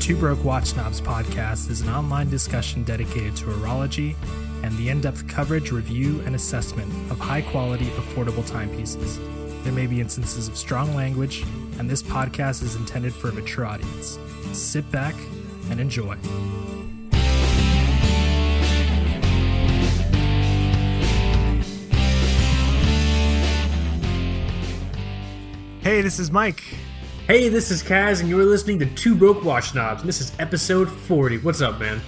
Two Broke Watch Snobs podcast is an online discussion dedicated to horology and the in depth coverage, review, and assessment of high quality, affordable timepieces. There may be instances of strong language, and this podcast is intended for a mature audience. Sit back and enjoy. Hey, this is Mike. Hey, this is Kaz, and you're listening to Two Broke Watch Snobs. And this is episode 40. What's up, man?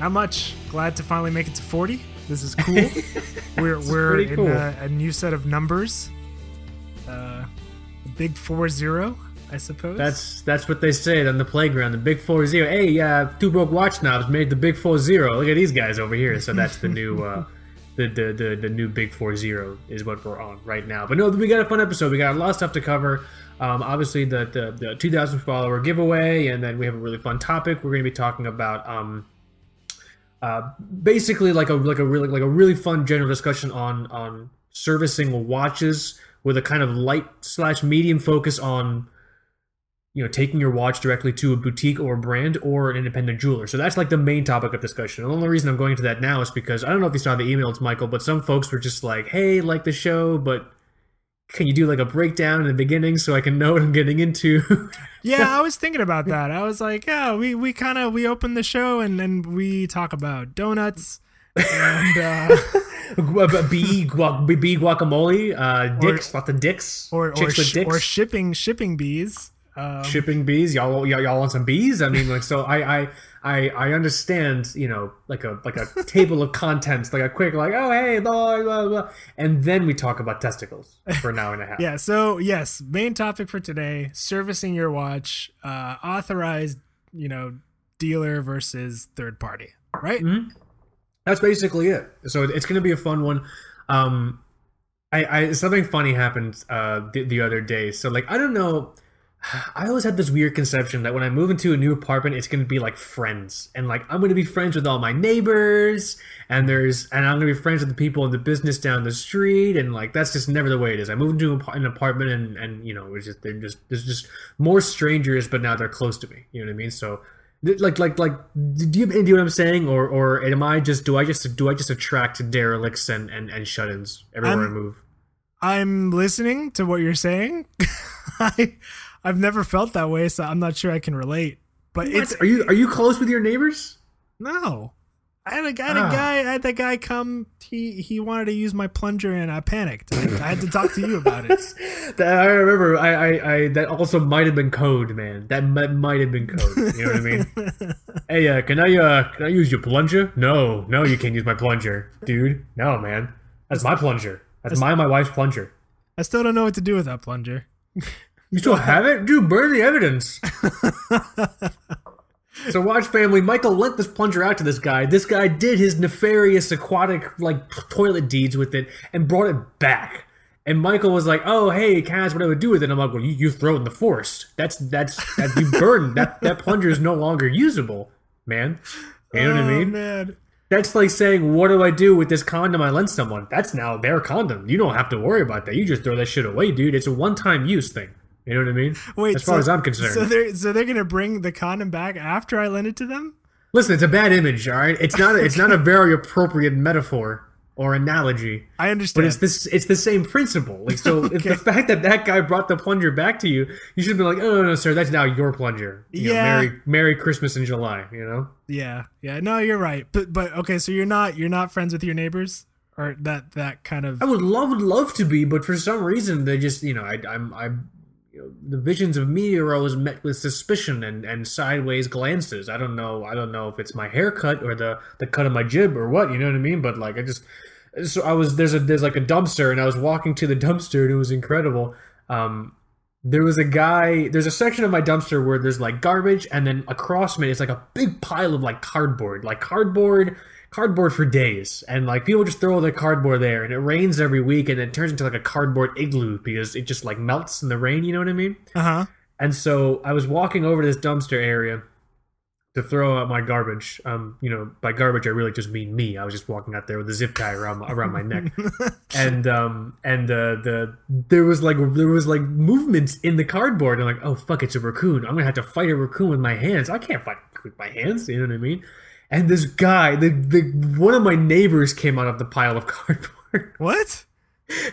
Not much. Glad to finally make it to 40. This is cool. we're we're in cool. a, a new set of numbers. Uh, big four zero, I suppose. That's that's what they say on the playground. The Big Four Zero. Hey, uh, Two Broke Watch Snobs made the Big Four Zero. Look at these guys over here. So that's the new. Uh, The, the, the, the new Big Four Zero is what we're on right now. But no, we got a fun episode. We got a lot of stuff to cover. Um, obviously, the, the, the 2,000 follower giveaway, and then we have a really fun topic. We're going to be talking about um, uh, basically like a like a really like a really fun general discussion on on servicing watches with a kind of light slash medium focus on you know taking your watch directly to a boutique or a brand or an independent jeweler. So that's like the main topic of discussion. The only reason I'm going to that now is because I don't know if you saw the emails, Michael, but some folks were just like, "Hey, like the show, but." Can you do like a breakdown in the beginning so I can know what I'm getting into? yeah, I was thinking about that. I was like, yeah, we, we kind of we open the show and then we talk about donuts and uh, B guac, B guacamole, uh, dicks, lots of dicks, or or, chicks with sh- dicks. or shipping shipping bees. Um, shipping bees y'all, y'all y'all want some bees i mean like so I, I i i understand you know like a like a table of contents like a quick like oh hey blah blah blah and then we talk about testicles for an hour and a half yeah. So yes, main topic for today: servicing your watch, uh, authorized, you know, dealer versus third party. Right. that's basically it so it's gonna be a fun one um i i something funny happened uh the, the other day so like i don't know I always had this weird conception that when I move into a new apartment, it's gonna be like friends, and like I'm gonna be friends with all my neighbors, and there's and I'm gonna be friends with the people in the business down the street, and like that's just never the way it is. I moved into an apartment, and and you know, it's just they're just there's just more strangers, but now they're close to me. You know what I mean? So, like like like, do you, do what I'm saying, or or am I just do I just do I just attract derelicts and and and shut-ins everywhere I I'm- move? I'm listening to what you're saying. I I've never felt that way, so I'm not sure I can relate. But it's are you are you close with your neighbors? no. I had a, had Ah. a guy. I had that guy come. He he wanted to use my plunger, and I panicked. I, I had to talk to you about it. That I remember. I, I, I that also might have been code, man. That might, might have been code. You know what I mean? hey, uh, can I uh, can I use your plunger? No, no, you can't use my plunger, dude. No, man. That's my plunger. That's my my wife's plunger. I still don't know what to do with that plunger. You still have it, dude? Burn the evidence. so, watch family. Michael lent this plunger out to this guy. This guy did his nefarious aquatic like toilet deeds with it and brought it back. And Michael was like, "Oh, hey, Kaz, what do I would do with it?" I'm like, "Well, you, you throw it in the forest. That's that's that you burn that that plunger is no longer usable, man. You know what I Oh, mean? man. That's like saying, "What do I do with this condom I lent someone?" That's now their condom. You don't have to worry about that. You just throw that shit away, dude. It's a one-time use thing. You know what I mean? Wait, as far so- as I'm concerned. So they're so they're gonna bring the condom back after I lend it to them? Listen, it's a bad image, all right. It's not. A, it's not a very appropriate metaphor or analogy. I understand. But it's this. It's the same principle. Like so, if the fact that that guy brought the plunger back to you, you should be like, "Oh no, no, sir, that's now your plunger." You know, Yeah. Merry Merry Christmas in July. You know. yeah, yeah. No, you're right. But but okay, so you're not you're not friends with your neighbors or that that kind of I would love would love to be, but for some reason they just you know I, I'm I'm you know, the visions of meteoros met with suspicion and, and sideways glances. I don't know I don't know if it's my haircut or the the cut of my jib or what. You know what I mean? But like I just so I was there's a there's like a dumpster and I was walking to the dumpster and it was incredible. Um, there was a guy there's a section of my dumpster where there's like garbage and then across from it it's like a big pile of like cardboard like cardboard cardboard for days and like people just throw their cardboard there and it rains every week and it turns into like a cardboard igloo because it just like melts in the rain you know what i mean uh huh. and so i was walking over to this dumpster area to throw out my garbage. Um, you know, by garbage I really just mean me. I was just walking out there with a zip tie around my, around my neck, and um, and uh, the there was like there was like movements in the cardboard. And I'm like, oh fuck, it's a raccoon. I'm gonna have to fight a raccoon with my hands. I can't fight with my hands. You know what I mean? And this guy, the the one of my neighbors came out of the pile of cardboard. What?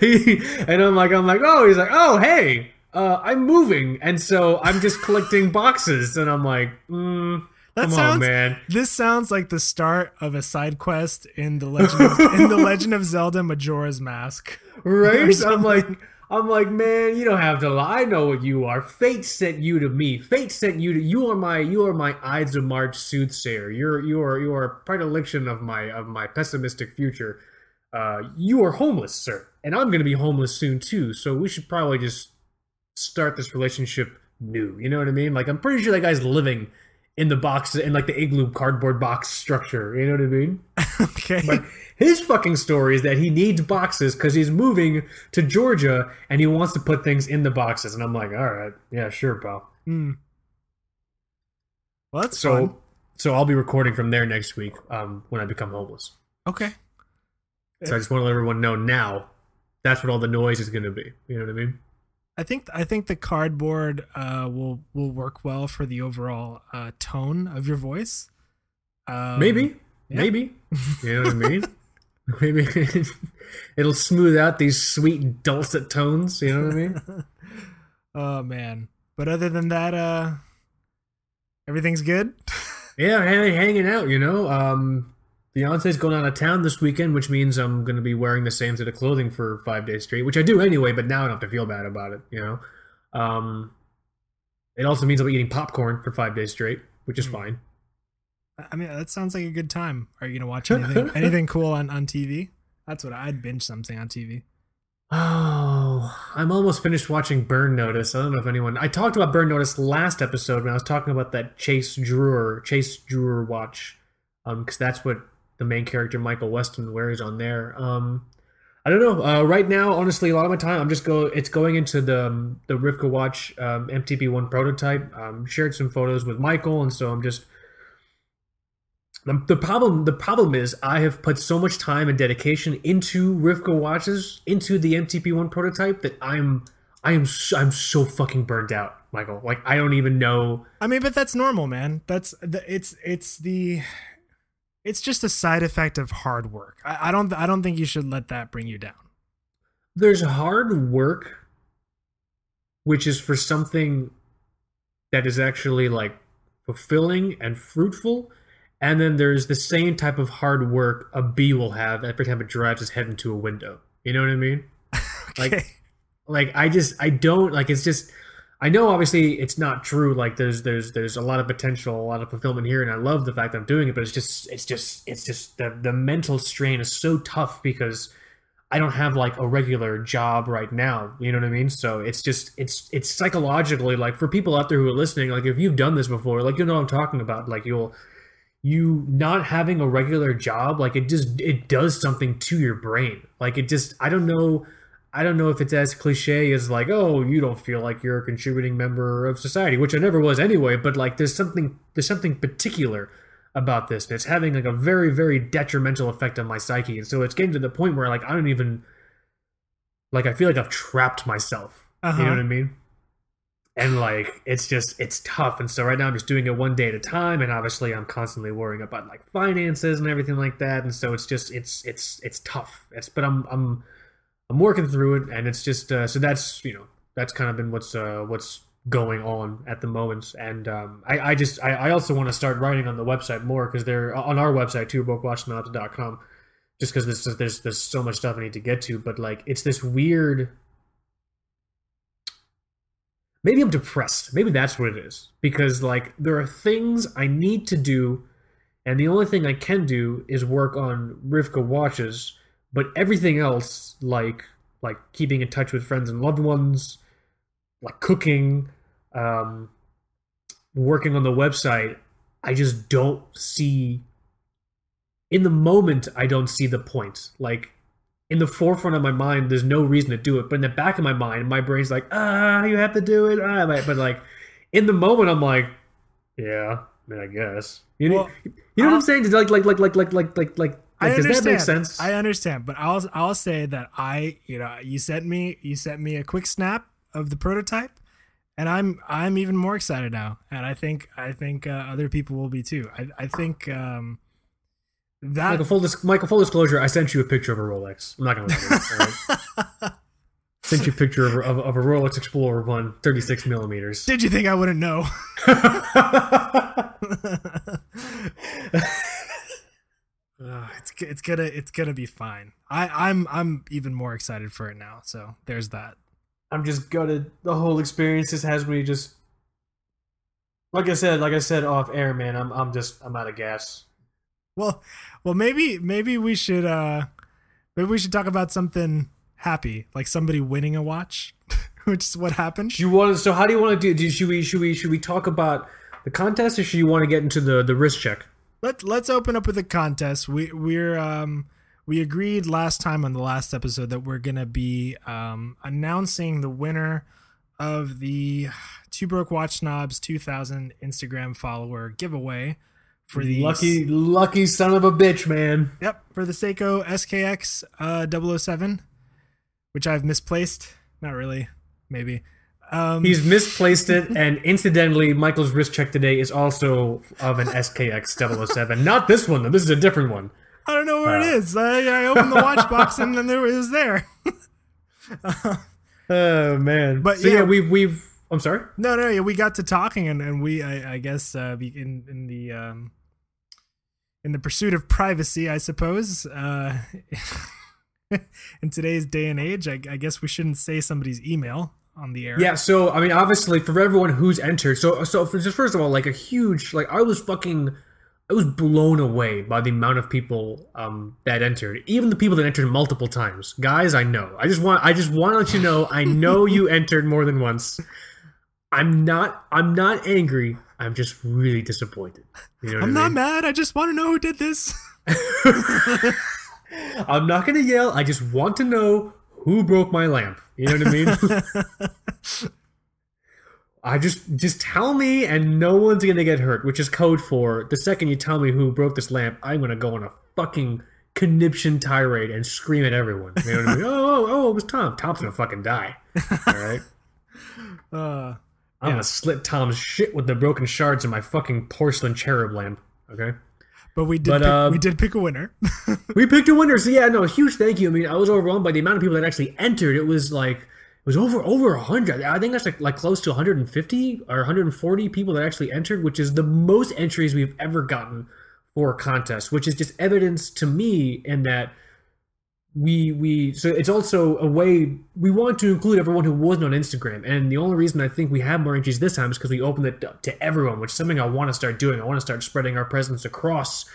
He, and I'm like, I'm like, oh, he's like, oh, hey, uh, I'm moving, and so I'm just collecting boxes, and I'm like, mm, That come sounds. on, man. This sounds like the start of a side quest in the Legend of, in the Legend of Zelda Majora's Mask. right? I'm like, I'm like, man, you don't have to lie. I know what you are. Fate sent you to me. Fate sent you to. You are my. You are my Ides of March soothsayer. You're you are you are a predilection of my of my pessimistic future. Uh, you are homeless, sir, and I'm gonna be homeless soon too. So we should probably just start this relationship new. You know what I mean? Like I'm pretty sure that guy's living in the box in like the igloo cardboard box structure. You know what I mean? Okay. But his fucking story is that he needs boxes because he's moving to Georgia and he wants to put things in the boxes. And I'm like, all right, yeah, sure, pal. Hmm. Well, that's So, fun. so I'll be recording from there next week um, when I become homeless. Okay. So I just want to let everyone know now. That's what all the noise is going to be. You know what I mean? I think I think the cardboard uh, will will work well for the overall uh, tone of your voice. Um, Maybe, yeah. maybe. You know what I mean? maybe it'll smooth out these sweet dulcet tones. You know what I mean? Oh man. But other than that, uh, everything's good. Yeah, hang- hanging out, you know. Um, Beyonce's going out of town this weekend, which means I'm going to be wearing the same set of clothing for five days straight, which I do anyway, but now I don't have to feel bad about it, you know. Um, it also means I'll be eating popcorn for five days straight, which is Hmm. fine. I mean, that sounds like a good time. Are you gonna watch anything anything cool on on TV? That's what I'd binge something on TV. Oh, I'm almost finished watching Burn Notice. I don't know if anyone. I talked about Burn Notice last episode when I was talking about that Chase Durer, Chase Durer watch, um, because that's what the main character Michael Weston wears on there. Um, I don't know. Uh, right now, honestly, a lot of my time I'm just go. It's going into the um, the Rivka Watch um, MTP one prototype. Um, shared some photos with Michael, and so I'm just. The, the problem the problem is I have put so much time and dedication into Rivka watches into the MTP1 prototype that I'm I am so, I'm so fucking burned out, Michael. Like I don't even know. I mean, but that's normal, man. That's the, it's it's the it's just a side effect of hard work. I, I don't I don't think you should let that bring you down. There's hard work, which is for something that is actually like fulfilling and fruitful. And then there's the same type of hard work a bee will have every time it drives its head into a window. You know what I mean? Like- Okay. like i just i don't like it's just i know obviously it's not true like there's there's there's a lot of potential a lot of fulfillment here and i love the fact that i'm doing it but it's just it's just it's just the the mental strain is so tough because i don't have like a regular job right now you know what i mean so it's just it's it's psychologically like for people out there who are listening like if you've done this before like you know what i'm talking about like you'll you not having a regular job like it just it does something to your brain. Like it just i don't know i don't know if it's as cliche as like oh you don't feel like you're a contributing member of society which i never was anyway but like there's something there's something particular about this and it's having like a very very detrimental effect on my psyche and so it's getting to the point where like i don't even like i feel like i've trapped myself. Uh-huh. you know what i mean and like it's just it's tough. And so right now i'm just doing it one day at a time. And obviously i'm constantly worrying about like finances and everything like that. And so it's just it's it's it's tough. It's but i'm i'm i'm working through it. And it's just uh, so that's you know that's kind of been what's uh what's going on at the moment. And um i i just i, I also want to start writing on the website more because they're on our website twobrokewatchsnobs.com just because there's, there's there's so much stuff i need to get to. But like it's this weird maybe I'm depressed. Maybe that's what it is. Because like there are things I need to do, and the only thing I can do is work on Rivka watches. But everything else, like like keeping in touch with friends and loved ones, like cooking, um, working on the website, I just don't see. In the moment, I don't see the point. Like in the forefront of my mind, there's no reason to do it. But in the back of my mind, my brain's like, ah, you have to do it. Ah. But like in the moment, I'm like, yeah, I, mean, I guess. You know, well, you know what I'm saying? Like, like, like, like, like, like, like, like. I does understand. that make sense? I understand, but I'll I'll say that I, you know, you sent me you sent me a quick snap of the prototype, and I'm I'm even more excited now, and I think I think uh, other people will be too. I I think. Um, that Michael, full dis- Michael, full disclosure, I sent you a picture of a Rolex. I'm not gonna lie. Right? sent you a picture of, a- of, a- of a Rolex Explorer One, 36 millimeters. did you think I wouldn't know? Uh, it's it's gonna it's gonna be fine. I I'm I'm even more excited for it now. So there's that. I'm just gutted. The whole experience just has me just. Like I said, like I said off air, man. I'm I'm just I'm out of gas. Well, well, maybe maybe we should uh maybe we should talk about something happy, like somebody winning a watch, which is what happened. You want? So how do you want to do? do should we should we should we talk about the contest, or should you want to get into the the wrist check? Let's Let's open up with a contest. We we're um we agreed last time on the last episode that we're gonna be um announcing the winner of the Two Broke Watch Snobs 2000 Instagram follower giveaway for the Lucky lucky son of a bitch, man. Yep, for the Seiko SKX uh, 007, which I've misplaced. Not really, maybe. Um, He's misplaced it, and incidentally, Michael's wrist check today is also of an SKX 007. Not this one, though. This is a different one. I don't know where it uh, is. I, I opened the watch box and then there it was there. Oh man! But so yeah. yeah, we've we've. I'm sorry. no, no, yeah, we got to talking and, and we, I, I guess, uh, in in the um, in the pursuit of privacy, I suppose. Uh, in today's day and age, I, I guess we shouldn't say somebody's email on the air. Yeah. So I mean, obviously, for everyone who's entered, so so for, just first of all, like a huge, like I was fucking, I was blown away by the amount of people um that entered. Even the people that entered multiple times, guys. I know. I just want, I just want to let you know. I know you entered more than once. I'm not. I'm not angry. I'm just really disappointed. You know I'm I not mean? mad. I just want to know who did this. I'm not gonna yell. I just want to know who broke my lamp. You know what I mean? I just just tell me, and no one's gonna get hurt, which is code for the second you tell me who broke this lamp, I'm gonna go on a fucking conniption tirade and scream at everyone. You know what I mean? oh, oh, oh, it was Tom. Tom's gonna fucking die. All right. Uh, I'm gonna slit Tom's shit with the broken shards of my fucking porcelain cherub lamp. Okay. but we did But, pick, uh, we did pick a winner. we picked a winner. So yeah, no, huge thank you. I mean, I was overwhelmed by the amount of people that actually entered. It was like it was over over hundred. I think that's like like close to 150 or 140 people that actually entered, which is the most entries we've ever gotten for a contest. Which is just evidence to me in that we we so it's also a way we want to include everyone who wasn't on Instagram. And the only reason I think we have more entries this time is because we opened it up to everyone, which is something I want to start doing. I want to start spreading our presence across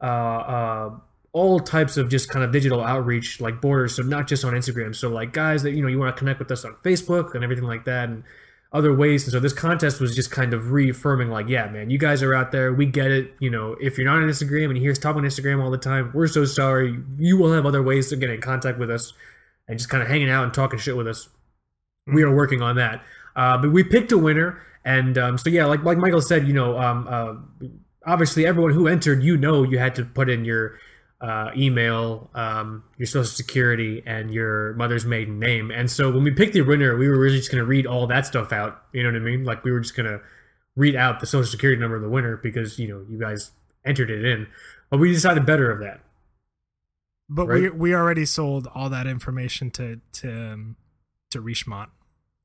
uh, uh, all types of just kind of digital outreach, like borders. So not just on Instagram. So like guys that you know you want to connect with us on Facebook and everything like that, and other ways. And so this contest was just kind of reaffirming, like, yeah, man, you guys are out there. We get it. You know, if you're not on Instagram and you hear us talk on Instagram all the time, we're so sorry. You will have other ways to get in contact with us and just kind of hanging out and talking shit with us. We are working on that. Uh, but we picked a winner, and um, so yeah, like like Michael said, you know, um, uh, obviously everyone who entered, you know, you had to put in your uh, email, um, your social security, and your mother's maiden name. And so when we picked the winner, we were really just going to read all that stuff out. You know what I mean? Like we were just going to read out the social security number of the winner because you know you guys entered it in. But we decided better of that. But we Right. we already sold all that information to to um, to Richemont.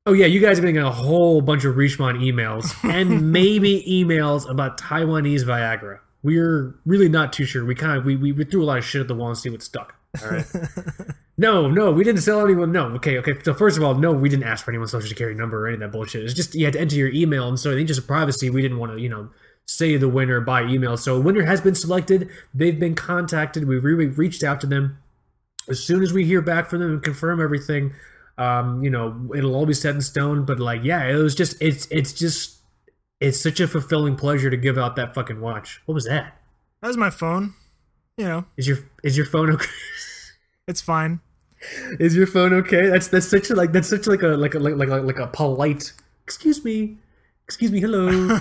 Oh yeah, you guys are going to get a whole bunch of Richemont emails and maybe emails about Taiwanese Viagra. We're really not too sure. We kind of we, we, we threw a lot of shit at the wall and see what stuck. All right. no, no, we didn't sell anyone. No, okay, okay. So first of all, no, we didn't ask for anyone's social security number or any of that bullshit. It's just you had to enter your email, and so the interest of privacy, we didn't want to, you know, say the winner by email. So a winner has been selected. They've been contacted. We've really reached out to them. As soon as we hear back from them and confirm everything, um, you know, it'll all be set in stone. But like, yeah, it was just it's it's just it's such a fulfilling pleasure to give out that fucking watch. What was that? That was my phone. You know, Is your is your phone okay? it's fine. is your phone okay? That's that's such a like that's such like a like a like like a, like a polite. Excuse me. excuse me, hello.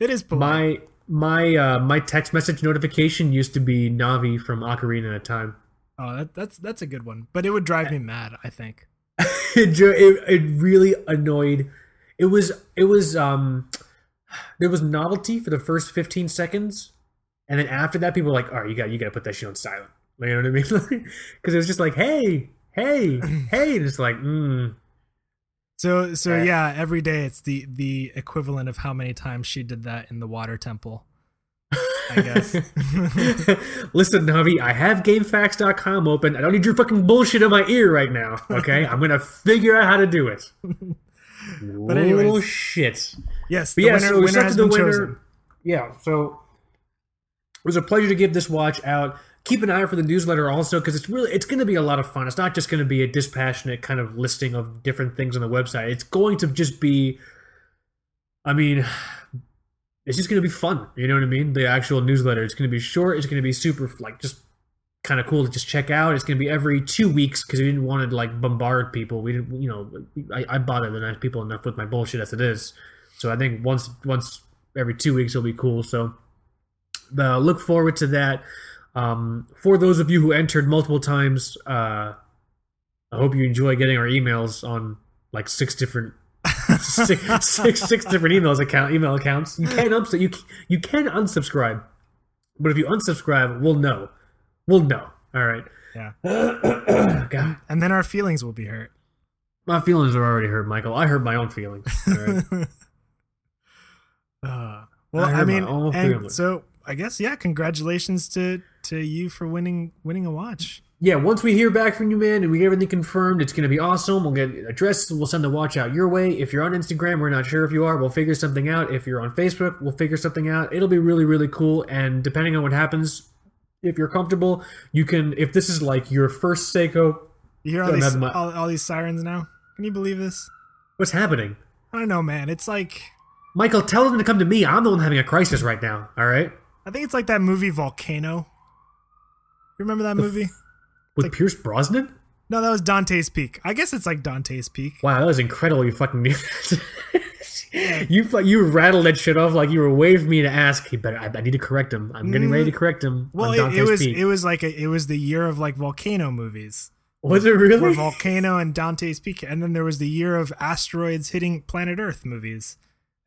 it is polite. my my uh, my text message notification used to be Navi from Ocarina of Time. oh, that, that's that's a good one, but it would drive me mad. I think. it, it it really annoyed. It was it was um there was novelty for the first 15 seconds and then after that people were like, "All right, you got you got to put that shit on silent." Like, you know what I mean? Cuz it was just like, "Hey, hey, hey." And it's like, mm. So so Uh, yeah, every day it's the the equivalent of how many times she did that in the water temple. I guess. Listen, Navi, I have GameFAQs.com open. I don't need your fucking bullshit in my ear right now. Okay, I'm gonna figure out how to do it. But anyways. oh shit! yes, But the yeah, winner, so winner has to the been winner. chosen. Yeah, so it was a pleasure to give this watch out. Keep an eye out for the newsletter also because it's really it's going to be a lot of fun. It's not just going to be a dispassionate kind of listing of different things on the website. It's going to just be, I mean, it's just going to be fun. You know what I mean? The actual newsletter. It's going to be short. It's going to be super like just kind of cool to just check out. It's going to be every two weeks because we didn't want to like bombard people. We didn't, you know, I, I bother the nice people enough with my bullshit as it is. So I think once once every two weeks will be cool. So uh, look forward to that. Um, for those of you who entered multiple times, uh, I hope you enjoy getting our emails on like six different. six, six, six different emails account email accounts. You can ups- you you can unsubscribe, but if you unsubscribe, we'll know. We'll know. All right. Yeah. God, And then our feelings will be hurt. my feelings are already hurt, Michael. I hurt my own feelings. All right. Uh, well, I I, mean, and feelings. so I guess yeah, congratulations to to you for winning winning a watch. yeah, once we hear back from you, man, and we get everything confirmed, it's going to be awesome. We'll get addresses. We'll send the watch out your way. If you're on Instagram, we're not sure if you are. We'll figure something out. If you're on Facebook, we'll figure something out. It'll be really, really cool. And depending on what happens, if you're comfortable, you can. If this is like your first Seiko, You hear all these my- all, all these sirens now? Can you believe this? what's happening? I don't know, man. It's like Michael, tell them to come to me. I'm the one having a crisis right now. All right, I think it's like that movie Volcano. You remember that movie? with Pierce Brosnan. No, that was Dante's Peak. I guess it's like Dante's Peak. Wow, that was incredible. You fucking knew that. you you rattled that shit off like you were waiting for me to ask. He better. I, I need to correct him. I'm getting ready to correct him. Well, it, it was Peak. it was like a, it was the year of like volcano movies. was it Where really? Volcano and Dante's Peak, and then there was the year of asteroids hitting planet Earth movies,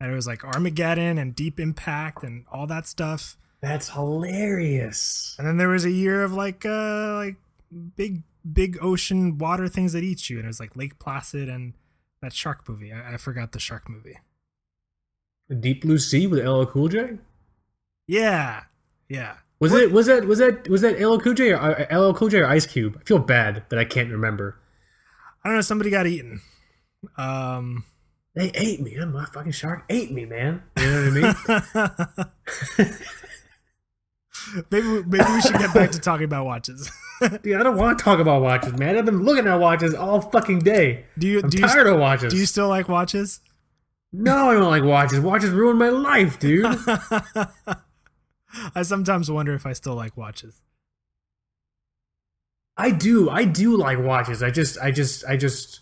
and it was like Armageddon and Deep Impact and all that stuff. That's hilarious. And then there was a year of like uh like big big ocean water things that eat you, and it was like Lake Placid and that shark movie. I, I forgot the shark movie. Deep Blue Sea with LL Cool J. Yeah, yeah. Was What- it? Was that? Was that? Was that LL Cool J or uh, LL Cool J or Ice Cube? I feel bad that I can't remember. I don't know. Somebody got eaten. Um. They ate me. I'm fucking shark. Ate me, man. You know what I mean? maybe we- maybe we should get back to talking about watches. Dude, I don't want to talk about watches, man. I've been looking at watches all fucking day. do you I'm do you tired of watches. do you still like watches? No, I don't like watches. Watches ruined my life, dude. I sometimes wonder if I still like watches. I do. I do like watches. I just, I just, I just,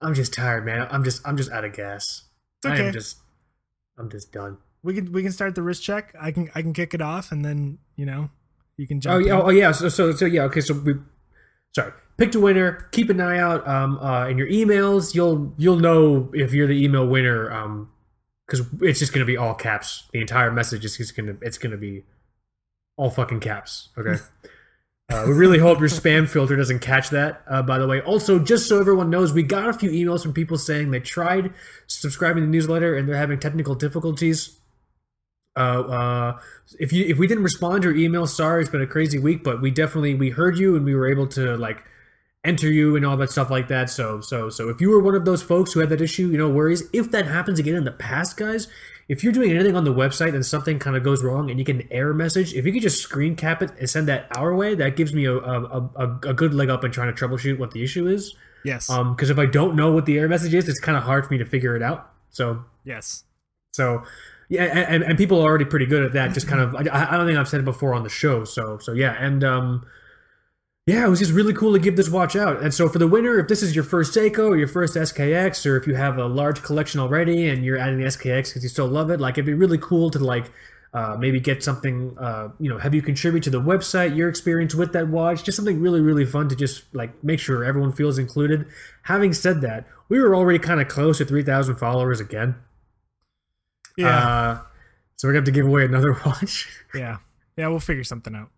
I'm just tired, man. I'm just, I'm just out of gas. It's I am just, I'm just done. We can we can start the wrist check. I can I can kick it off, and then you know you can oh, jump. Oh yeah, in. oh yeah. So, so, so yeah. Okay, so we, sorry, picked a winner. Keep an eye out um, uh, in your emails. You'll, you'll know if you're the email winner. Um, because it's just gonna be all caps. The entire message is gonna, it's gonna be all fucking caps. Okay. Uh, we really hope your spam filter doesn't catch that. Uh, by the way, also just so everyone knows, we got a few emails from people saying they tried subscribing to the newsletter and they're having technical difficulties. Uh, uh, if you if we didn't respond to your email, sorry, it's been a crazy week, but we definitely we heard you and we were able to like enter you and all that stuff like that. So so so if you were one of those folks who had that issue, you know, worries. If that happens again in the past, guys, if you're doing anything on the website and something kind of goes wrong and you get an error message, if you could just screen cap it and send that our way, that gives me a a, a, a good leg up in trying to troubleshoot what the issue is. yes, Um, because if I don't know what the error message is, it's kind of hard for me to figure it out. So yes. so yeah, and, and people are already pretty good at that. Just kind of, I, I don't think I've said it before on the show. So so yeah, and um, yeah, it was just really cool to give this watch out. And so for the winner, if this is your first Seiko or your first SKX, or if you have a large collection already and you're adding the SKX because you still love it, like it'd be really cool to like uh, maybe get something, uh, you know, have you contribute to the website, your experience with that watch, just something really, really fun to just like make sure everyone feels included. Having said that, we were already kind of close to 3,000 followers again. Yeah. Uh, so we're going to have to give away another watch. yeah. Yeah, we'll figure something out.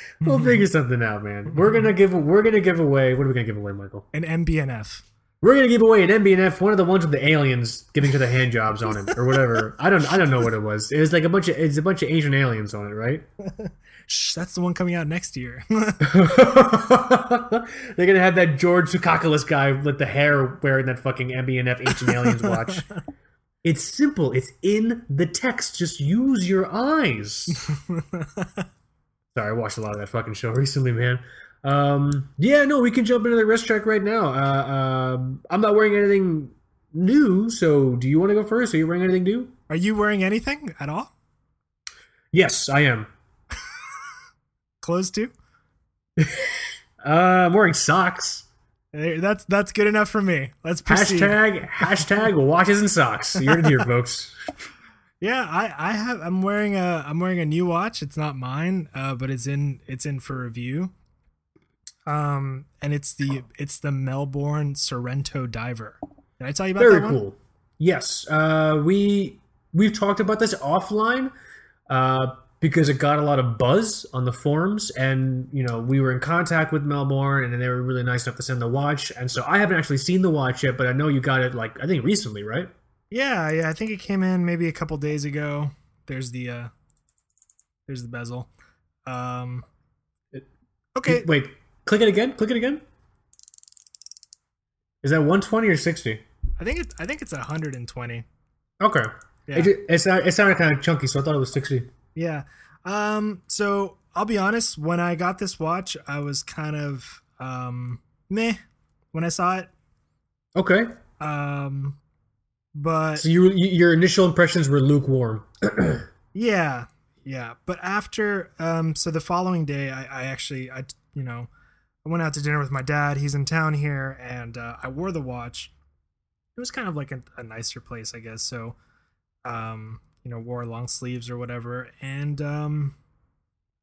we'll figure something out, man. We're gonna give we're gonna give away what are we gonna give away, Michael? An MB&F. We're gonna give away an MB&F, one of the ones with the aliens giving to the hand jobs on it, or whatever. I don't I don't know what it was. It was like a bunch of it's a bunch of Asian aliens on it, right? Shh, that's the one coming out next year. They're gonna have that George Tsoukalos guy with the hair wearing that fucking MB&F Ancient Aliens watch. It's simple. It's in the text. Just use your eyes. Sorry, I watched a lot of that fucking show recently, man. Um, yeah, no, we can jump into the wrist check right now. Uh, um, I'm not wearing anything new, so do you want to go first? Are you wearing anything new? Are you wearing anything at all? Yes, I am. Clothes too? Uh, I'm wearing socks. That's that's good enough for me. Let's proceed. Hashtag hashtag watches and socks. You're in here, folks. Yeah, I, I have I'm wearing a I'm wearing a new watch. It's not mine, uh, but it's in it's in for review. Um, and it's the it's the Melbourne Sorrento Diver. Did I tell you about Very that one? cool. Yes, uh, we we've talked about this offline uh, because it got a lot of buzz on the forums, and you know we were in contact with Melbourne, and they were really nice enough to send the watch. And so I haven't actually seen the watch yet, but I know you got it like I think recently, right? Yeah, yeah. I think it came in maybe a couple days ago. There's the uh, there's the bezel. Um, It- okay, Wait, click it again. Click it again. Is that 120 or 60? I think it's I think it's 120. Okay. Yeah. It, it, sounded, it sounded kind of chunky, so I thought it was 60. Yeah. Um, so I'll be honest, when I got this watch, I was kind of um meh when I saw it. Okay. Um but So you, you your initial impressions were lukewarm. yeah, yeah. But after um so the following day I, I actually I you know I went out to dinner with my dad. He's in town here and uh, I wore the watch. It was kind of like a, a nicer place, I guess. So um, you know, wore long sleeves or whatever. And um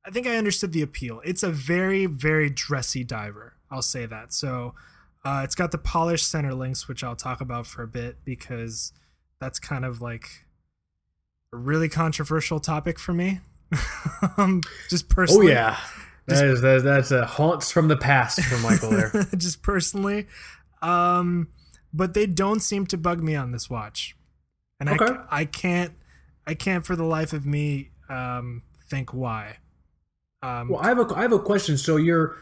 I think I understood the appeal. It's a very, very dressy diver. I'll say that. So uh, it's got the polished center links, which I'll talk about for a bit because that's kind of like a really controversial topic for me. um, just personally. Oh yeah, that is that, that's a haunts from the past for Michael there. just personally. Um, but they don't seem to bug me on this watch, and Okay. I, I can't I can't for the life of me um, think why. Um, Well, I have a I have a question. So you're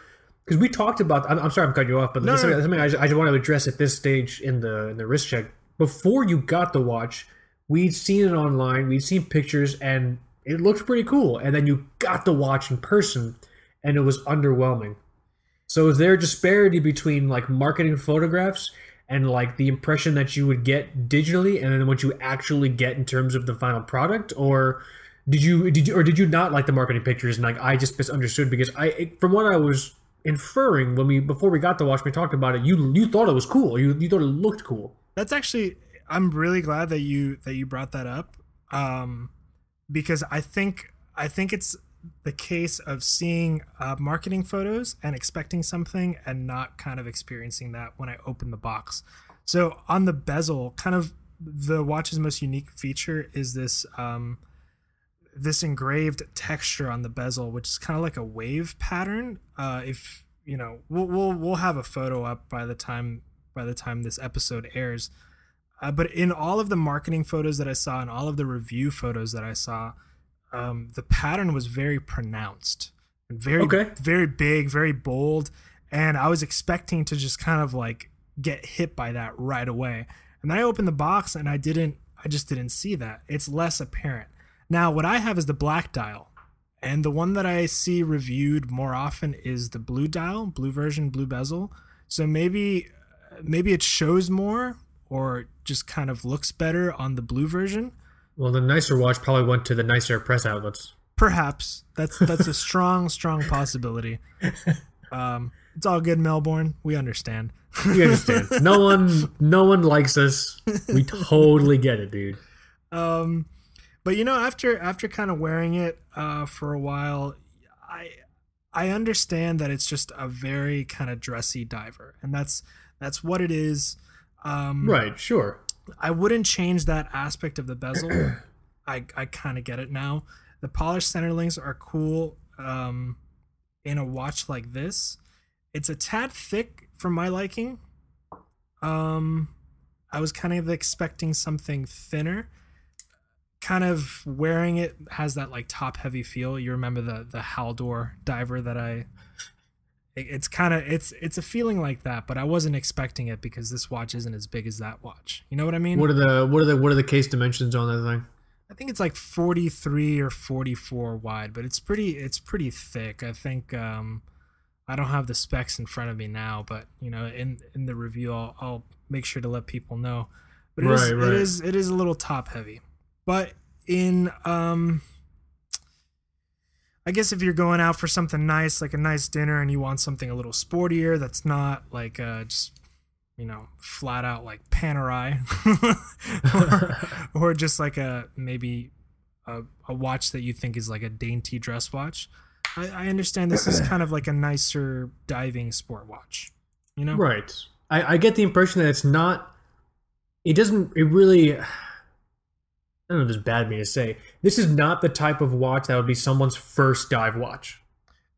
because we talked about. I'm, I'm sorry, I'm cutting you off, but No, no, something, something I, just, I just want to address at this stage in the in the wrist check. Before you got the watch, we'd seen it online, we'd seen pictures, and it looked pretty cool. And then you got the watch in person, and it was underwhelming. So is there a disparity between like marketing photographs and like the impression that you would get digitally, and then what you actually get in terms of the final product, or did you did you or did you not like the marketing pictures and like I just misunderstood because I from what I was inferring when we before we got the watch we talked about it you you thought it was cool you you thought it looked cool that's actually I'm really glad that you that you brought that up um, because I think I think it's the case of seeing uh, marketing photos and expecting something and not kind of experiencing that when I open the box. So on the bezel, kind of the watch's most unique feature is this um, this engraved texture on the bezel, which is kind of like a wave pattern. Uh, if you know, we'll, we'll we'll have a photo up by the time by the time this episode airs. Uh, but in all of the marketing photos that I saw and all of the review photos that I saw, um, the pattern was very pronounced, and very Okay. very big, very bold, and I was expecting to just kind of like get hit by that right away. And then I opened the box and I didn't. I just didn't see that. It's less apparent. Now, what I have is the black dial, and the one that I see reviewed more often is the blue dial, blue version, blue bezel. So maybe maybe it shows more or just kind of looks better on the blue version. well the nicer watch probably went to the nicer press outlets Perhaps that's that's a strong strong possibility. Um, it's all good, Melbourne. We understand. we understand? no one, no one likes us. We totally get it, dude. Um, but you know, after after kind of wearing it uh, for a while, I I understand that it's just a very kind of dressy diver, and that's that's what it is. Um, Right, sure. I wouldn't change that aspect of the bezel. I I kind of get it now. The polished center links are cool um, in a watch like this. It's a tad thick for my liking. Um, I was kind of expecting something thinner. Kind of wearing it has that like top heavy feel. You remember the the Haldor diver that I. it- It's kind of it's it's a feeling like that, but I wasn't expecting it because this watch isn't as big as that watch. You know what I mean? What are the what are the what are the case dimensions on that thing? I think it's like 43 or 44 wide, but it's pretty it's pretty thick. I think um I don't have the specs in front of me now, but you know, in in the review I'll, I'll make sure to let people know. But it is Right, right. it is it is a little top heavy. But in um I guess if you're going out for something nice, like a nice dinner, and you want something a little sportier, that's not like uh, just you know flat out like Panerai, or, or just like a maybe a, a watch that you think is like a dainty dress watch. I, I understand this is kind of like a nicer diving sport watch. You know, Right. I, I get the impression that it's not. It doesn't. It really. I don't know. if This bad me to say. This is not the type of watch that would be someone's first dive watch.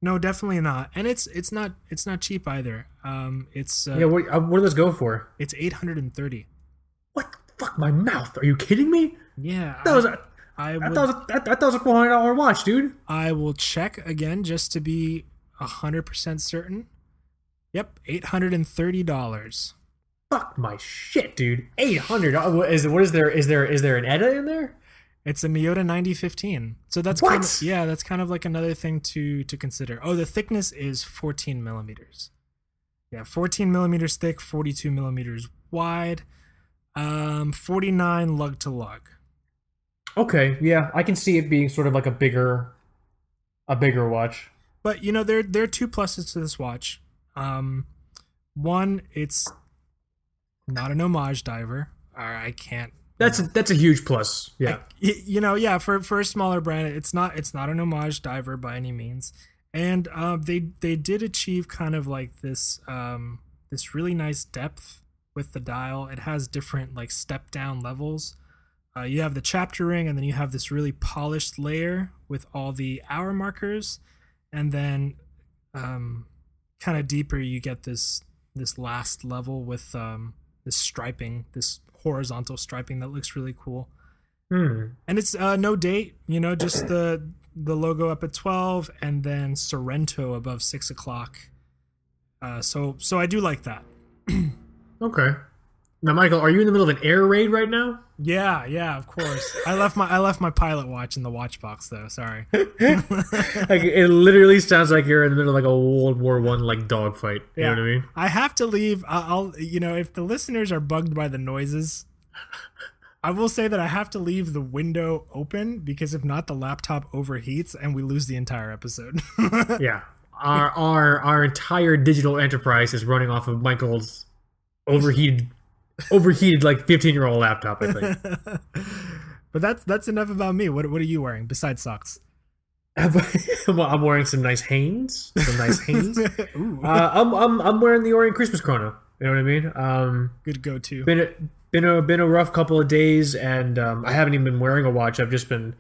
No, definitely not. And it's it's not it's not cheap either. Um, it's uh, Yeah. What, uh, what do those go for? it's eight hundred and thirty. What? Fuck my mouth. Are you kidding me? Yeah, That was. I, A, I would, thought it was a, thought it was a four hundred dollar watch, dude. I will check again just to be hundred percent certain. Yep, eight hundred and thirty dollars. Fuck my shit, dude. Eight hundred. Is what is there? Is there? Is there an edit in there? It's a Miyota ninety fifteen. So that's What? kind of yeah, that's kind of like another thing to to consider. Oh, the thickness is fourteen millimeters. Yeah, fourteen millimeters thick, forty two millimeters wide, um, forty nine lug to lug. Okay. Yeah, I can see it being sort of like a bigger, a bigger watch. But you know, there there are two pluses to this watch. Um, one, it's not an homage diver. I can't. That's a, that's a huge plus. Yeah. y- you know, yeah, for for a smaller brand, it's not it's not an homage diver by any means. And uh, they they did achieve kind of like this um, this really nice depth with the dial. It has different like step down levels. Uh, you have the chapter ring, and then you have this really polished layer with all the hour markers, and then um, kind of deeper you get this this last level with um, this striping, this horizontal striping that looks really cool. Hmm. And it's uh, no date, you know, just the the logo up at twelve, and then Sorrento above six o'clock. Uh, so so I do like that. Okay. Now, Michael, are you in the middle of an air raid right now? Yeah, yeah, of course. I left my I left my pilot watch in the watch box though. Sorry. like it literally sounds like you're in the middle of like a World War One like dogfight. You know what I mean? I have to leave. I'll, you know, if the listeners are bugged by the noises, I will say that I have to leave the window open because if not, the laptop overheats and we lose the entire episode. Yeah. Our our our entire digital enterprise is running off of Michael's overheated overheated like 15 year old laptop. I think. but that's that's enough about me. What what are you wearing besides socks? well, I'm wearing some nice Hanes. Some nice Hanes. Uh, I'm I'm I'm wearing the Orient Christmas Chrono. You know what I mean? Um, good go to. been a, been a been a rough couple of days, and um, I haven't even been wearing a watch. I've just been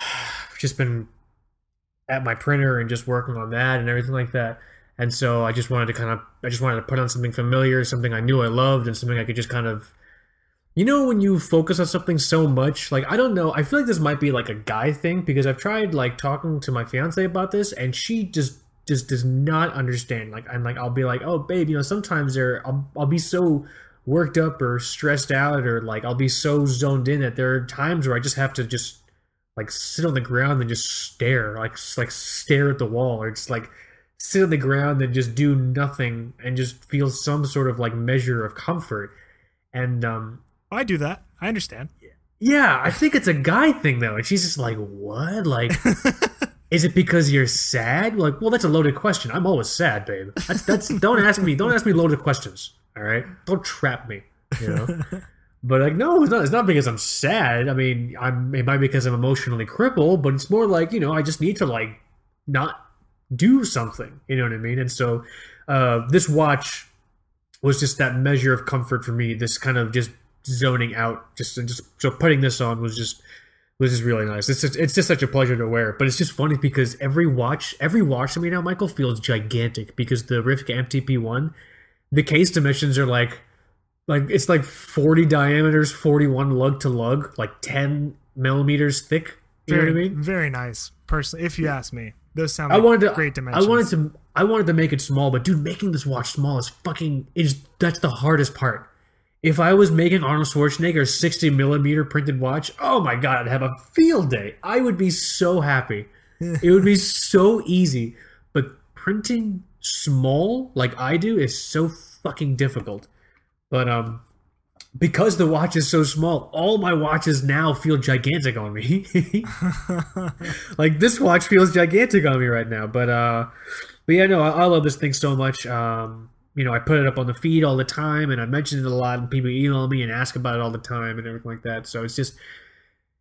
just been at my printer and just working on that and everything like that. And so I just wanted to kind of I just wanted to put on something familiar, something I knew I loved, and something I could just kind of you know when you focus on something so much like i don't know i feel like this might be like a guy thing because i've tried like talking to my fiance about this and she just just does not understand like i'm like i'll be like oh babe you know sometimes there i'll, I'll be so worked up or stressed out or like i'll be so zoned in that there are times where i just have to just like sit on the ground and just stare like like stare at the wall or just like sit on the ground and just do nothing and just feel some sort of like measure of comfort and um I do that. I understand. yeah, I think it's a guy thing though. And she's just like, what? Like, is it because you're sad? Like, well, that's a loaded question. I'm always sad, babe. That's that's don't ask me don't ask me loaded questions. All right, don't trap me. You know. but like, no, it's not. It's not because I'm sad. I mean, I'm it might be because I'm emotionally crippled, but it's more like you know I just need to like not do something. You know what I mean? And so uh, this watch was just that measure of comfort for me. This kind of just zoning out, just and just so putting this on was just was just really nice. It's just, it's just such a pleasure to wear. But it's just funny because every watch, every watch I mean now, Michael feels gigantic because the Rivka MTP one, the case dimensions are like, like it's like forty diameters, forty one lug to lug, like ten millimeters thick. You very, know what I mean? Very nice, personally. If you ask me, those sound. I Like wanted to great dimensions. I wanted to I wanted to make it small, but dude, making this watch small is fucking is that's the hardest part. If I was making Arnold Schwarzenegger's 60 millimeter printed watch, oh my god, I'd have a field day. I would be so happy. it would be so easy. But printing small like I do is so fucking difficult. But um because the watch is so small, all my watches now feel gigantic on me. like this watch feels gigantic on me right now. But uh but yeah, no, I, I love this thing so much. Um, you know, I put it up on the feed all the time, and I mention it a lot, and people email me and ask about it all the time, and everything like that. So it's just,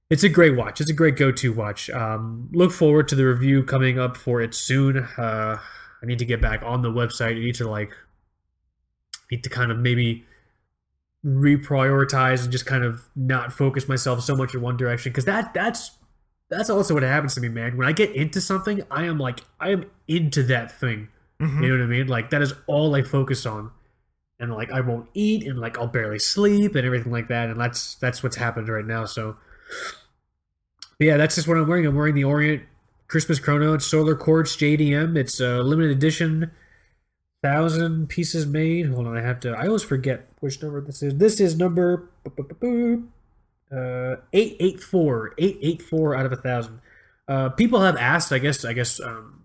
it's a great watch. It's a great go-to watch. Um, look forward to the review coming up for it soon. Uh, I need to get back on the website. I need to like, need to kind of maybe reprioritize and just kind of not focus myself so much in one direction because that that's that's also what happens to me, man. When I get into something, I am like I am into that thing. Mhm. You know what I mean? Like that is all I focus on. And like I won't eat and like I'll barely sleep and everything like that. And that's that's what's happened right now. So but yeah, that's just what I'm wearing. I'm wearing the Orient Christmas Chrono. It's Solar Quartz JDM. It's a limited edition. Thousand pieces made. Hold on, I have to. I always forget which number this is. This is number uh, eight eight four. Eight eight four out of a thousand. Uh, people have asked. I guess. I guess. Um,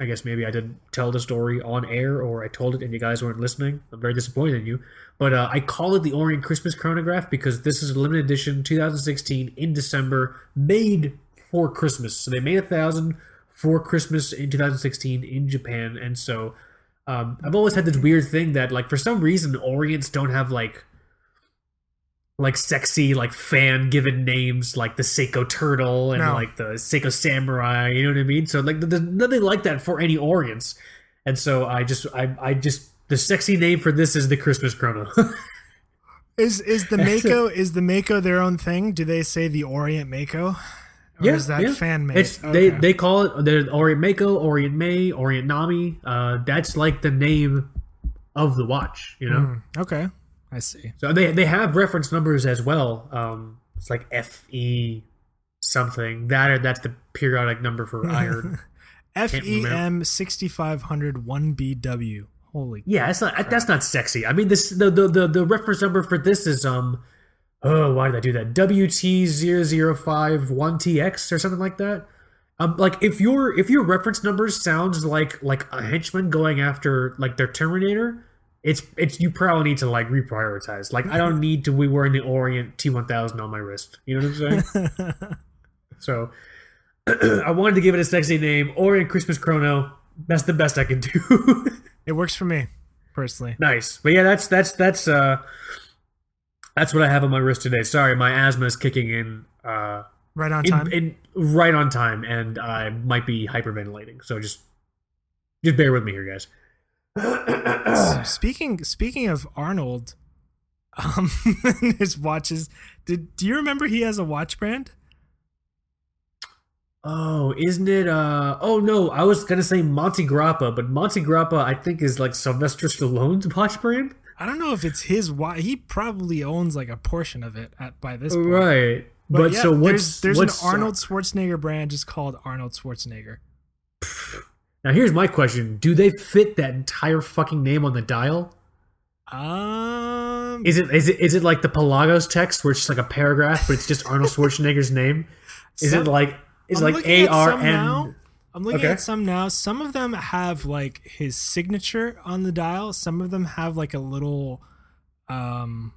I guess maybe I didn't tell the story on air, or I told it and you guys weren't listening. I'm very disappointed in you. But uh, I call it the Orient Christmas Chronograph because this is a limited edition, 2016, in December, made for Christmas. So they made a thousand for Christmas in 2016 in Japan, and so um, I've always had this weird thing that, like, for some reason, Orients don't have like like sexy like fan given names like the Seiko Turtle and No. like the Seiko Samurai. You know what I mean? So like there's nothing like that for any Orients, and so I just I I just the sexy name for this is the Christmas Chrono. Is is the Mako is the Mako their own thing? Do they say the Orient Mako? Or is that fan made? It's they they call it the Orient Mako, Orient May, Orient Nami. Uh, that's like the name of the watch. You know. Hmm, okay, I see. So they they have reference numbers as well. Um, it's like FE something. That or that's the periodic number for iron. FEM sixty five hundred one BW. Holy yeah, it's not that's not sexy. I mean this the, the the the reference number for this is um oh why did I do that? WT0051TX or something like that. Um, like if your if your reference number sounds like like a henchman going after like their Terminator, it's it's you probably need to like reprioritize. Like I don't need to be wearing the Orient T1000 on my wrist. You know what I'm saying? so I wanted to give it a sexy name, Orient Christmas Chrono. That's the best I can do. It works for me personally. nice, but yeah, that's that's that's uh that's what I have on my wrist today. Sorry, my asthma is kicking in. Uh, Right on time. in right on time, and I might be hyperventilating. So just just bear with me here, guys. speaking speaking of Arnold, um, his watches. Did do you remember he has a watch brand? oh, isn't it? Uh, oh no, I was gonna say Montegrappa, but Montegrappa I think is like Sylvester Stallone's watch brand. I don't know if it's his watch. He probably owns like a portion of it at by this point. Right, but, yeah, so what's there's, there's what's, an Arnold Schwarzenegger brand just called Arnold Schwarzenegger. Now here's my question: Do they fit that entire fucking name on the dial? Um, Is it is it is it like the Pelagos text where it's just like a paragraph, but it's just Arnold Schwarzenegger's name? Is Some- it like is I'm it like A R. N? I'm looking Okay. at some now. Some of them have like his signature on the dial. Some of them have like a little, um,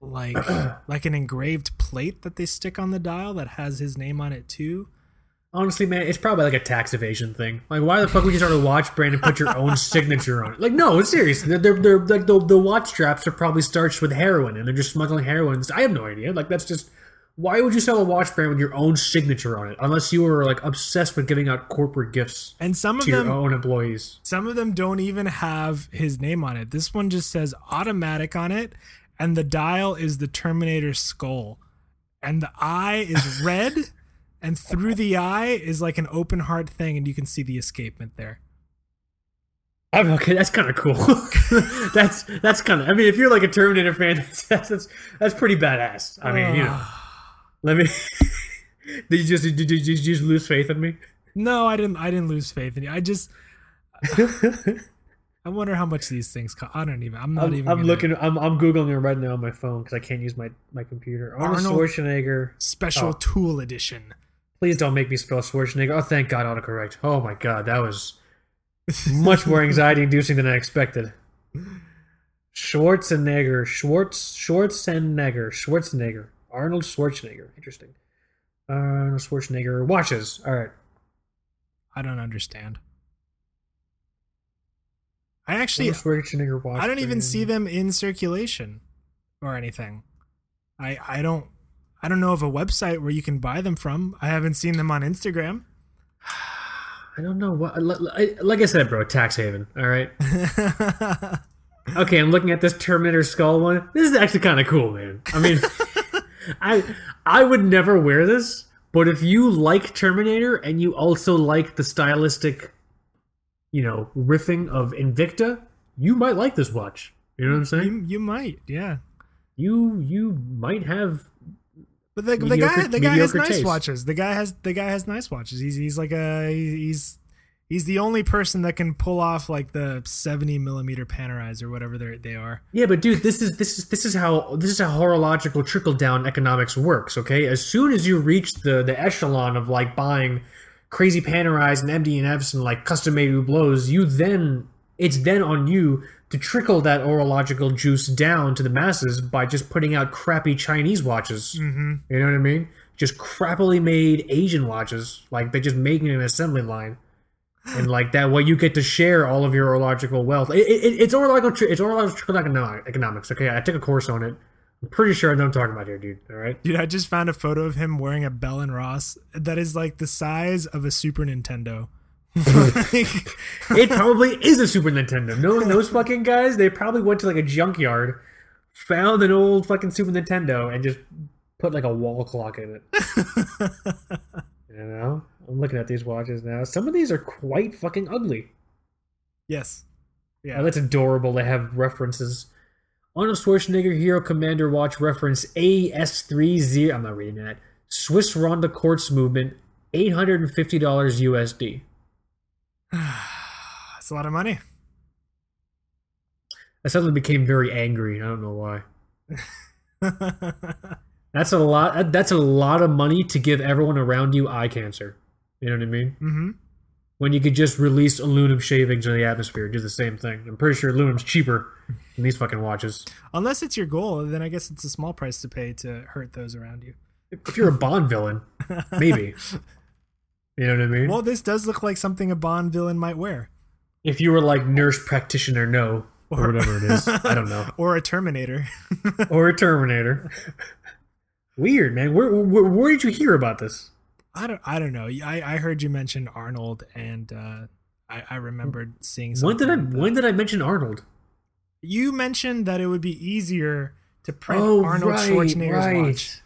like like an engraved plate that they stick on the dial that has his name on it too. Honestly, man, it's probably like a tax evasion thing. Like, why the fuck would you start a watch brand and put your own signature on it? Like, no, it's serious. They're, they're, they're like the, the watch straps are probably starched with heroin, and they're just smuggling heroin. I have no idea. Like, that's just why would you sell a watch brand with your own signature on it unless you were like obsessed with giving out corporate gifts And some of to them your own employees? Some of them don't even have his name on it. This one just says automatic on it, and the dial is the Terminator skull. And the eye is red, and through the eye is like an open heart thing, and you can see the escapement there. I'm okay. That's kind of cool. that's that's kind of. I mean, if you're like a Terminator fan, that's that's that's, that's pretty badass. I mean, you know. Ah. Let me. did you just did you, did you just lose faith in me? No, I didn't. I didn't lose faith in you. I just. I wonder how much these things cost. I don't even. I'm not I'm, even. I'm gonna- looking. I'm I'm googling it right now on my phone because I can't use my my computer. Arnold, Arnold- Schwarzenegger. Special Oh. tool edition. Please don't make me spell Schwarzenegger. Oh, thank God, autocorrect. Oh my God, that was much more anxiety inducing than I expected. Schwarzenegger, Schwartz, Schwarzenegger, Schwarzenegger, Arnold Schwarzenegger. Interesting. Arnold Schwarzenegger watches. All right. I don't understand. I actually. Arnold Schwarzenegger watch. I don't even see them in circulation or anything. I I don't I don't know of a website where you can buy them from. I haven't seen them on Instagram. I don't know what. li- li- Like I said, bro, tax haven. All right. Okay, I'm looking at this Terminator skull one. This is actually kind of cool, man. I mean, I I would never wear this, but if you like Terminator and you also like the stylistic, you know, riffing of Invicta, you might like this watch. You know what I'm saying? you, you might, yeah. You you might have But the, the guy the guy has mediocre nice taste. watches. The guy has the guy has nice watches. He's he's like a he's he's the only person that can pull off like the 70 millimeter Panerais or whatever they they are. Yeah, but dude, this is this is this is how this is how horological trickle down economics works. Okay, as soon as you reach the the echelon of like buying crazy Panerais and MB&Fs and like custom made Hublots, you then it's then on you to trickle that horological juice down to the masses by just putting out crappy Chinese watches. Mm-hmm. You know what I mean? Just crappily made Asian watches, like they're just making an assembly line and like that way you get to share all of your horological wealth. It, it, it's horological. tri- It's horological trickle economics. Okay, I took a course on it. I'm pretty sure I know what I'm talking about here, dude. All right. Dude, I just found a photo of him wearing a Bell and Ross that is like the size of a Super Nintendo. Like, It probably is a Super Nintendo. Knowing those fucking guys, they probably went to like a junkyard, found an old fucking Super Nintendo, and just put like a wall clock in it. you know, I'm looking at these watches now. Some of these are quite fucking ugly. yes. Oh, Yeah. that's adorable. They have references. Arnold Schwarzenegger Hero Commander Watch reference AS30. I'm not reading that. Swiss Ronda Quartz Movement, $850 USD. That's a lot of money. I suddenly became very angry. I don't know why. That's a lot. That's a lot of money to give everyone around you eye cancer. You know what I mean? hmm When you could just release aluminum shavings in the atmosphere, do the same thing. I'm pretty sure aluminum's cheaper than these fucking watches. Unless it's your goal, then I guess it's a small price to pay to hurt those around you. If you're a Bond villain, maybe. You know what I mean? Well, this does look like something a Bond villain might wear, if you were like nurse practitioner, no, or whatever it is, I don't know, or a Terminator. or a Terminator. Weird, man. Where, where where did you hear about this? I don't. I don't know. I, I heard you mention Arnold, and uh, I, I remembered seeing. When did I that- when did I mention Arnold? You mentioned that it would be easier to print Oh, Arnold right, Schwarzenegger's right. watch.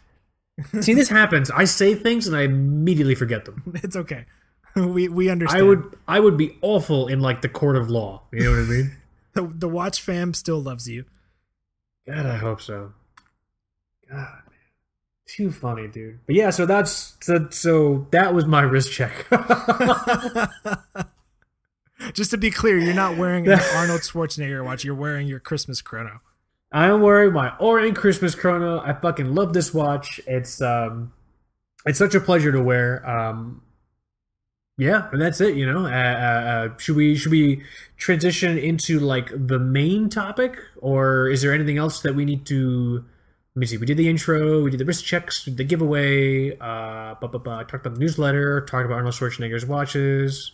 See, this happens. I say things and I immediately forget them. It's okay. We we understand. I would I would be awful in like the court of law. You know what I mean? The, the watch fam still loves you. God, I hope so. God. Too funny, dude. But yeah, so that's so, so that was my wrist check. Just to be clear, you're not wearing an Arnold Schwarzenegger watch. You're wearing your Christmas chrono. I'm wearing my Orient Christmas chrono. I fucking love this watch. It's um, it's such a pleasure to wear. Um, yeah, and that's it. You know, uh, uh, uh, should we should we transition into like the main topic, or is there anything else that we need to let me see. We did the intro, we did the wrist checks, the giveaway. Uh, blah, blah, blah. talked about the newsletter, talked about Arnold Schwarzenegger's watches.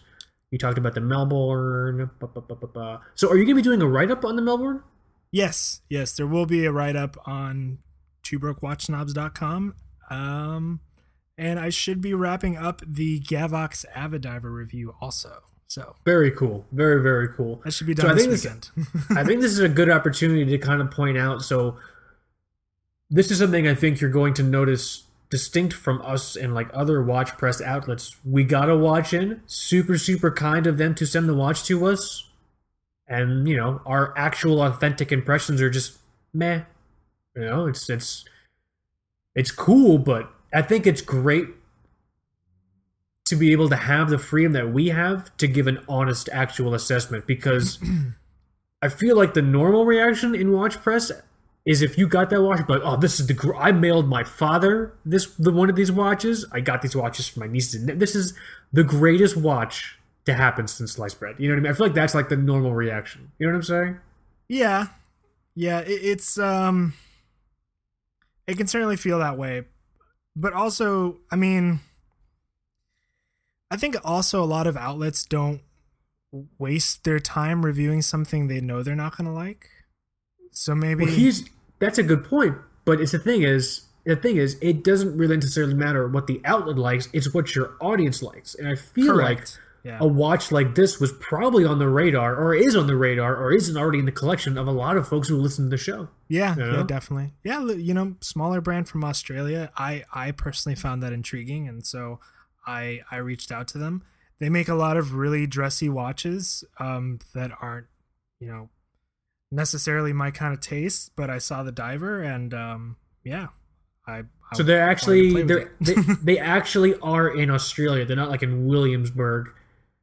We talked about the Melbourne. Blah, blah, blah. So, are you going to be doing a write up on the Melbourne? Yes, yes, there will be a write up on twobrokewatchsnobs.com. Um, and I should be wrapping up the Gavox Avidiver review also. So very cool, very very cool. That should be done so this I think weekend. This, I think this is a good opportunity to kind of point out. So this is something I think you're going to notice distinct from us and like other watch press outlets. We got a watch in, super, super kind of them to send the watch to us. And, you know, our actual authentic impressions are just meh. You know, it's it's it's cool, but I think it's great to be able to have the freedom that we have to give an honest actual assessment because I feel like the normal reaction in watch press is if you got that watch, like, oh, this is the gr- I mailed my father this the one of these watches. I got these watches for my nieces. This is the greatest watch to happen since sliced bread. You know what I mean? I feel like that's like the normal reaction. You know what I'm saying? Yeah, yeah. It, it's um, it can certainly feel that way, but also, I mean, I think also a lot of outlets don't waste their time reviewing something they know they're not going to like. So maybe well, he's that's a good point. But it's the thing is the thing is it doesn't really necessarily matter what the outlet likes. It's what your audience likes. And I feel Correct. like yeah. a watch like this was probably on the radar or is on the radar or isn't already in the collection of a lot of folks who listen to the show. Yeah, you know? yeah, definitely. Yeah, you know, smaller brand from Australia. I I personally found that intriguing and so I I reached out to them. They make a lot of really dressy watches um, that aren't, you know, necessarily my kind of taste, but I saw the diver and um, yeah, I. I so they're actually they're, they they actually are in Australia. They're not like in Williamsburg.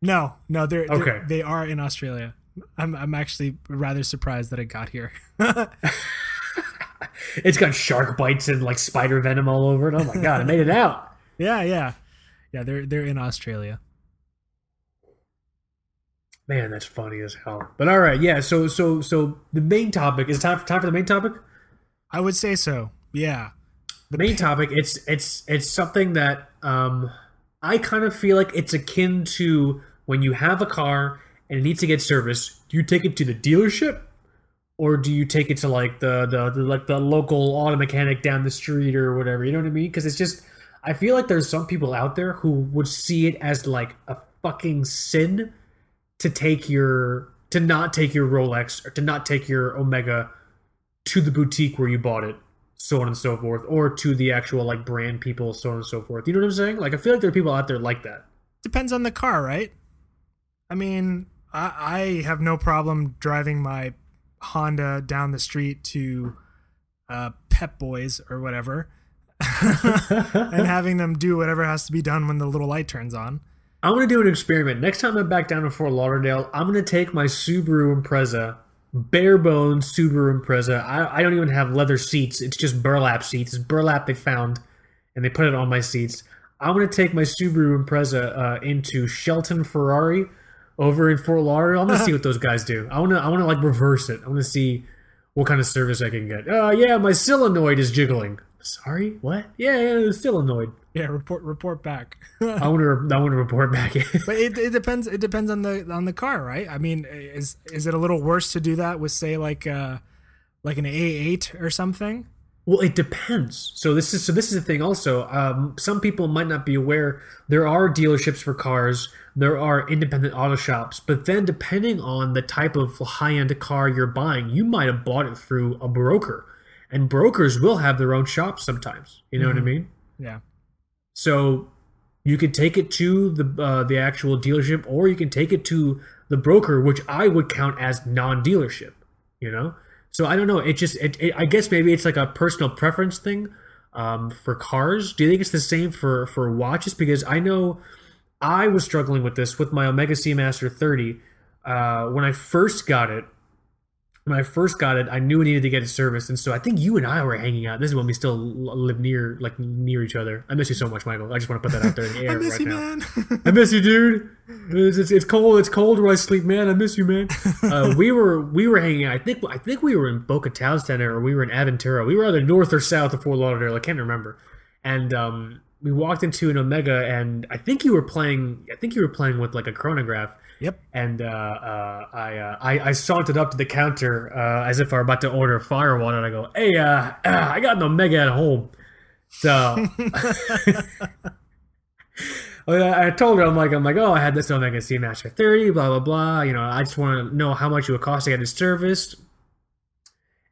No, no, they're, they're okay. They are in Australia. I'm I'm actually rather surprised that it got here. it's got shark bites and like spider venom all over it. Oh my god, I made it out. yeah, yeah, yeah. They're they're in Australia. Man, that's funny as hell. But all right, yeah. So so so the main topic is time for time for the main topic. I would say so. Yeah. The main topic it's it's it's something that um I kind of feel like it's akin to when you have a car and it needs to get serviced. Do you take it to the dealership, or do you take it to like the the, the like the local auto mechanic down the street or whatever? You know what I mean? Because it's just I feel like there's some people out there who would see it as like a fucking sin to take your to not take your Rolex or to not take your Omega to the boutique where you bought it, so on and so forth, or to the actual like brand people, so on and so forth. You know what I'm saying? Like I feel like there are people out there like that. Depends on the car, right? I mean, I, I have no problem driving my Honda down the street to uh, Pep Boys or whatever, and having them do whatever has to be done when the little light turns on. I'm gonna do an experiment. Next time I'm back down in Fort Lauderdale, I'm gonna take my Subaru Impreza, bare bones Subaru Impreza. I, I don't even have leather seats. It's just burlap seats. It's burlap they found, and they put it on my seats. I'm gonna take my Subaru Impreza uh, into Shelton Ferrari over in Fort Lauderdale. I'm gonna see what those guys do. I wanna I wanna like reverse it. I wanna see what kind of service I can get. Uh yeah, my solenoid is jiggling. Sorry, what? Yeah, yeah, still annoyed. Yeah, report report back. I want to I want to report back. but it, it depends. It depends on the on the car, right? I mean, is is it a little worse to do that with say like uh like an A8 or something? Well, it depends. So this is so this is the thing. Also, um, some people might not be aware there are dealerships for cars. There are independent auto shops, but then depending on the type of high end car you're buying, you might have bought it through a broker and brokers will have their own shops sometimes. You know mm-hmm. what I mm-hmm. mean? Yeah. So you could take it to the uh, the actual dealership, or you can take it to the broker, which I would count as non-dealership. You know, so I don't know. It just, it, it, I guess maybe it's like a personal preference thing um, for cars. Do you think it's the same for for watches? Because I know I was struggling with this with my Omega Seamaster 30 uh, when I first got it when I first got it, I knew I needed to get it serviced, and so I think you and I were hanging out. This is when we still live near, like near each other. I miss you so much, Michael. I just want to put that out there in the air I miss right you, now. man. I miss you, dude. It's, it's, it's cold. It's cold where I sleep, man. I miss you, man. Uh, we were we were hanging out. I think I think we were in Boca Town Center or we were in Aventura. We were either north or south of Fort Lauderdale. I can't remember. And um, we walked into an Omega, and I think you were playing. I think you were playing with like a chronograph. Yep. And uh, uh, I, uh, I I sauntered up to the counter uh, as if I were about to order firewater, and I go, "Hey, uh, I got an Omega at home." So I told her, I'm like, I'm like, oh, I had this Omega Seamaster 30, blah blah blah. You know, I just want to know how much it would cost to get it serviced.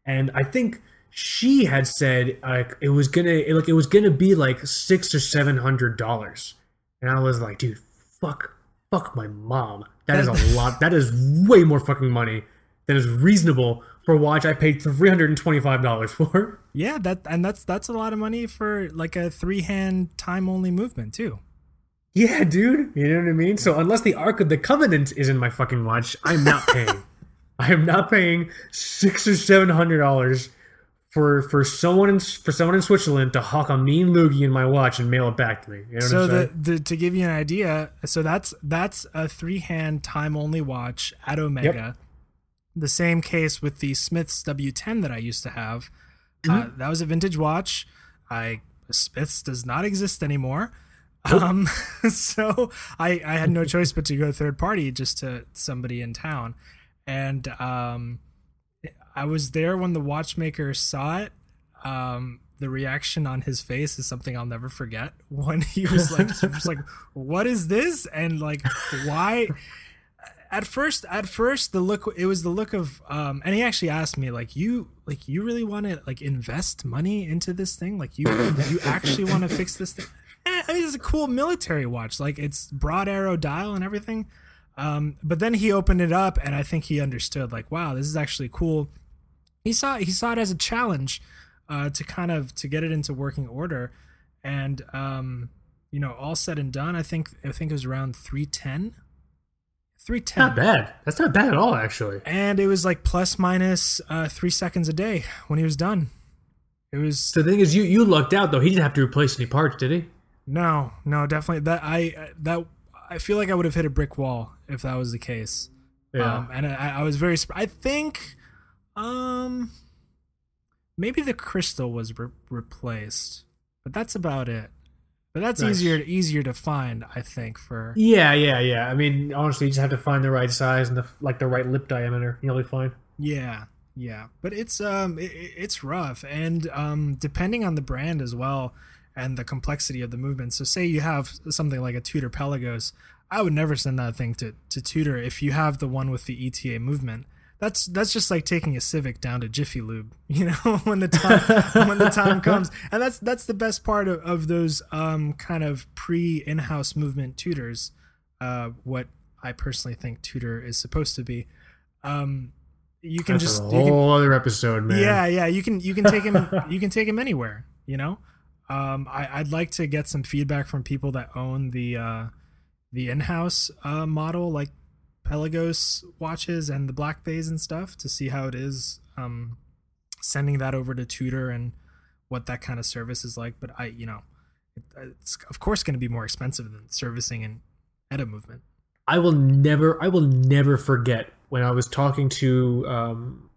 And I think she had said like it was gonna like it was gonna be like six or seven hundred dollars, and I was like, dude, fuck, fuck my mom. That is a lot. That is way more fucking money than is reasonable for a watch I paid three hundred and twenty five dollars for. Yeah, that and that's that's a lot of money for like a three hand time only movement too. Yeah, dude. You know what I mean? So unless the Ark of the Covenant is in my fucking watch, I'm not paying. I am not paying six or seven hundred dollars for for someone in for someone in Switzerland to hawk a mean loogie in my watch and mail it back to me. You know So the, the to give you an idea, so that's that's a three hand time only watch at Omega. The same case with the Smiths W10 that I used to have. Uh, that was a vintage watch. I Smiths does not exist anymore. Um, so I I had no choice but to go third party just to somebody in town, and um, I was there when the watchmaker saw it. Um, the reaction on his face is something I'll never forget. When he was like, just like, "What is this?" and like, why? At first, at first, the look it was the look of, um, and he actually asked me like, "You like you really want to like invest money into this thing? Like you you actually want to fix this thing?" Eh, I mean, it's a cool military watch. Like it's broad arrow dial and everything. Um, but then he opened it up, and I think he understood. Like, wow, this is actually cool. He saw he saw it as a challenge uh, to kind of to get it into working order, and um, you know, all said and done, I think I think it was around three ten. Three ten. not bad. That's not bad at all, actually. And it was like plus minus uh, three seconds a day when he was done. It was So the thing is, you you lucked out though. He didn't have to replace any parts, did he? no, no, definitely that I that I feel like I would have hit a brick wall if that was the case. Yeah. Um, and I, I was very. I think, um, maybe the crystal was re- replaced, but that's about it. But that's Nice. easier easier to find, I think. For yeah, yeah, yeah. I mean, honestly, you just have to find the right size and the like the right lip diameter. You'll be fine. yeah, yeah. But it's um, it, it- it's rough, and um, depending on the brand as well, and the complexity of the movement. So, say you have something like a Tudor Pelagos, I would never send that thing to to Tudor if you have the one with the ETA movement. That's that's just like taking a Civic down to Jiffy Lube, you know, when the time when the time comes. And that's that's the best part of, of those um, kind of pre in-house movement Tudors. Uh, what I personally think Tudor is supposed to be. Um, you can That's just a you can- whole other episode, man. yeah, yeah. You can you can take him you can take him anywhere. You know, um, I, I'd like to get some feedback from people that own the uh, the in-house uh, model, like Pelagos watches and the Black Bays and stuff, to see how it is um, sending that over to Tudor and what that kind of service is like. But I, you know, it, it's of course going to be more expensive than servicing an ETA movement. I will never, I will never forget when I was talking to, um,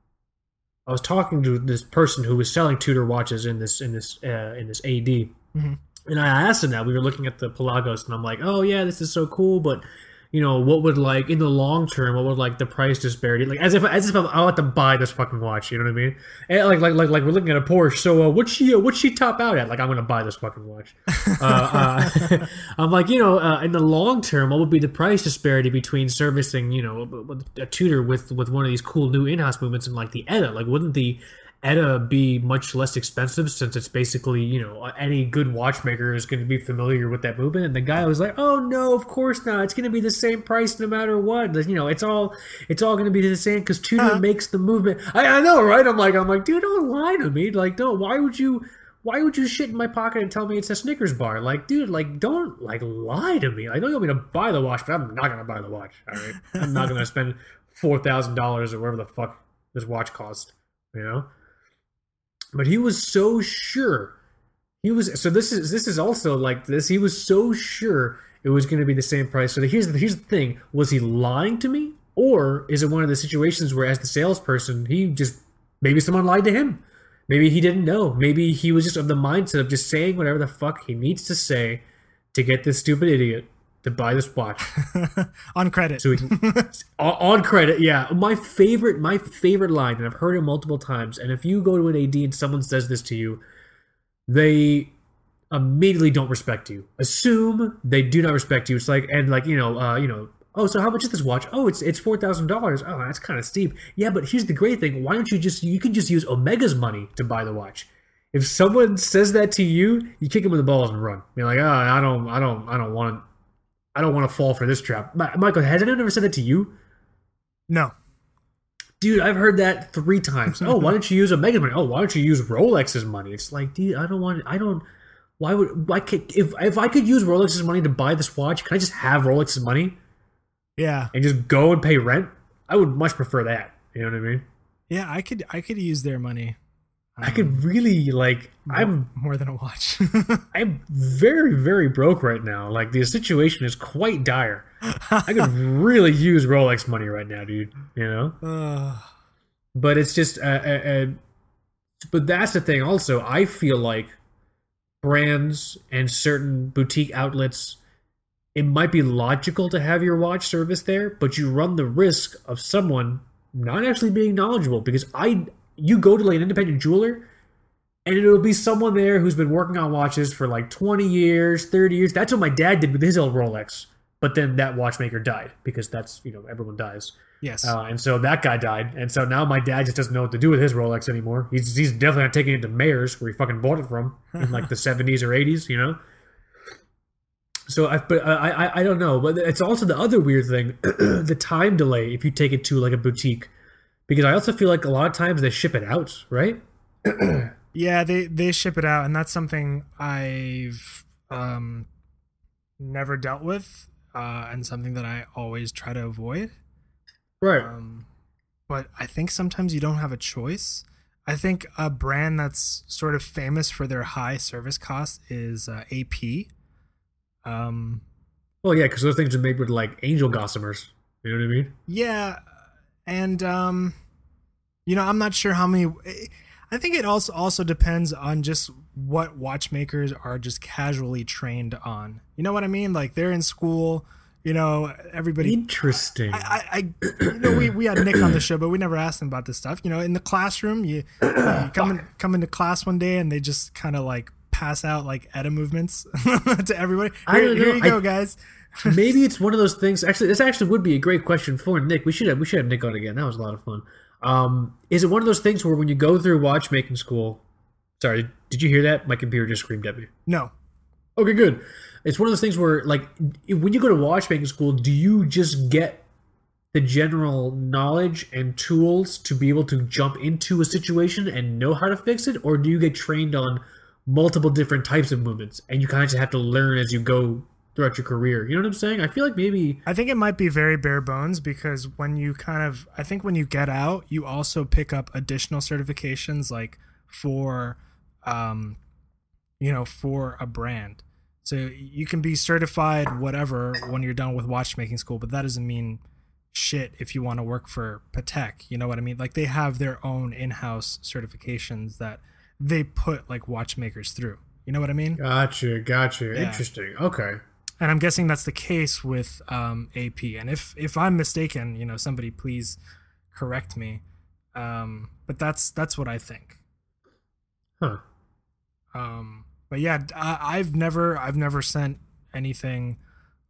I was talking to this person who was selling Tudor watches in this in this uh, in this AD, Mhm. and I asked him that we were looking at the Pelagos, and I'm like, oh yeah, this is so cool, but you know, what would like in the long term, what would like the price disparity, like as if as if I'm, I want to buy this fucking watch, you know what I mean? And like like like like we're looking at a Porsche, so uh, what's she uh, what's she top out at? Like I'm gonna buy this fucking watch. uh, uh, I'm like, you know, uh, in the long term, what would be the price disparity between servicing, you know, a, a Tudor with with one of these cool new in-house movements and like the ETA? Like, wouldn't the ETA be much less expensive since it's basically, you know, any good watchmaker is going to be familiar with that movement? And the guy was like, "Oh no, of course not. It's going to be the same price no matter what. You know, it's all it's all going to be the same because Tudor Huh. makes the movement." I, I know, right? I'm like, I'm like, dude, don't lie to me. Like, don't. Why would you? Why would you shit in my pocket and tell me it's a Snickers bar? Like, dude, like, don't like lie to me. I know you want me to buy the watch, but I'm not gonna buy the watch. All right, I'm not gonna spend four thousand dollars or whatever the fuck this watch cost, you know. But he was so sure. He was so this is this is also like this. He was so sure it was going to be the same price. So here's the here's the thing: was he lying to me, or is it one of the situations where, as the salesperson, he just maybe someone lied to him? Maybe he didn't know. Maybe he was just of the mindset of just saying whatever the fuck he needs to say to get this stupid idiot to buy this watch on credit. So we can, on, credit, yeah. My favorite, my favorite line, and I've heard it multiple times. And if you go to an AD and someone says this to you, they immediately don't respect you. Assume they do not respect you. It's like and like you know, uh, you know, oh, so how much is this watch? Oh, it's it's four thousand dollars. Oh, that's kind of steep. Yeah, but here's the great thing. Why don't you just you can just use Omega's money to buy the watch? If someone says that to you, you kick them in the balls and run. You're like, oh, I don't, I don't, I don't want, I don't want to fall for this trap. Michael, has anyone ever said that to you? No. Dude, I've heard that three times. oh, why don't you use Omega money? Oh, why don't you use Rolex's money? It's like, dude, I don't want, I don't. Why would why could if if I could use Rolex's money to buy this watch, can I just have Rolex's money? Yeah. And just go and pay rent? I would much prefer that. You know what I mean? Yeah, I could I could use their money. Um, I could really like more, I'm more than a watch. I'm very very broke right now. Like the situation is quite dire. I could really use Rolex money right now, dude. You know. Uh, but it's just uh, uh, uh, but that's the thing. Also, I feel like brands and certain boutique outlets, it might be logical to have your watch service there, but you run the risk of someone not actually being knowledgeable because I you go to like an independent jeweler and it'll be someone there who's been working on watches for like 20 years, 30 years. That's what my dad did with his old Rolex. But then that watchmaker died because that's, you know, everyone dies. Yes. Uh, and so that guy died. And so now my dad just doesn't know what to do with his Rolex anymore. He's, he's definitely not taking it to Mayors where he fucking bought it from in like the 70s or 80s, you know? So I, but I, I, I don't know. But it's also the other weird thing the time delay if you take it to like a boutique. Because I also feel like a lot of times they ship it out, right? yeah, they, they ship it out. And that's something I've um, never dealt with uh, and something that I always try to avoid. Right. Um, but I think sometimes you don't have a choice. I think a brand that's sort of famous for their high service costs is uh, AP. Um, well, yeah, because those things are made with like angel gossamers. You know what I mean? Yeah, and um, you know, I'm not sure how many. I think it also also depends on just what watchmakers are just casually trained on. You know what I mean? Like they're in school you know everybody interesting i i, I you know we, we had nick on the show but we never asked him about this stuff you know in the classroom you, you come in, come into class one day and they just kind of like pass out like ETA movements to everybody here, I don't know. here you go I, guys maybe it's one of those things actually this actually would be a great question for nick. We should have we should have nick on again. That was a lot of fun. Um, is it one of those things where when you go through watchmaking school sorry did you hear that? My computer just screamed at me. No. Okay good. It's one of those things where like when you go to watchmaking school do you just get the general knowledge and tools to be able to jump into a situation and know how to fix it? Or do you get trained on multiple different types of movements and you kind of just have to learn as you go throughout your career you know what i'm saying i feel like maybe i think it might be very bare bones because when you kind of i think when you get out you also pick up additional certifications like for um you know for a brand so you can be certified whatever when you're done with watchmaking school, but that doesn't mean shit if you want to work for Patek. You know what I mean? Like they have their own in-house certifications that they put like watchmakers through. You know what I mean? Gotcha, gotcha. Yeah. Interesting. Okay. And I'm guessing that's the case with um, AP. And if if I'm mistaken, you know, somebody please correct me. Um, but that's that's what I think. Huh. Um, but yeah, I, have never I've never sent anything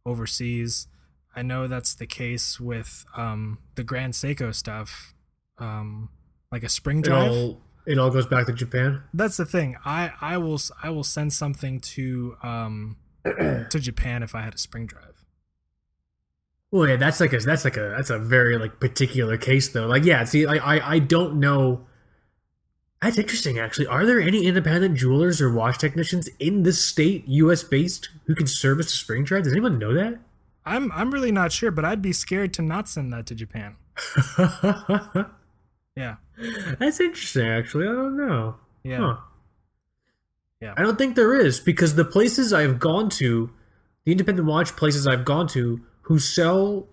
overseas. I know that's the case with um, the Grand Seiko stuff, um, like a spring drive. It all, it all goes back to Japan. That's the thing. I, I will I will send something to um, to Japan if I had a spring drive. Well, yeah, that's like a that's like a that's a very like particular case though. Like, yeah, see, I I, I don't know that's interesting, actually. Are there any independent jewelers or watch technicians in this state, U.S. based, who can service a spring drive? Does anyone know that? I'm I'm really not sure, but I'd be scared to not send that to Japan. Yeah. That's interesting, actually. I don't know. Yeah. Huh. Yeah. I don't think there is because the places I've gone to, the independent watch places I've gone to who sell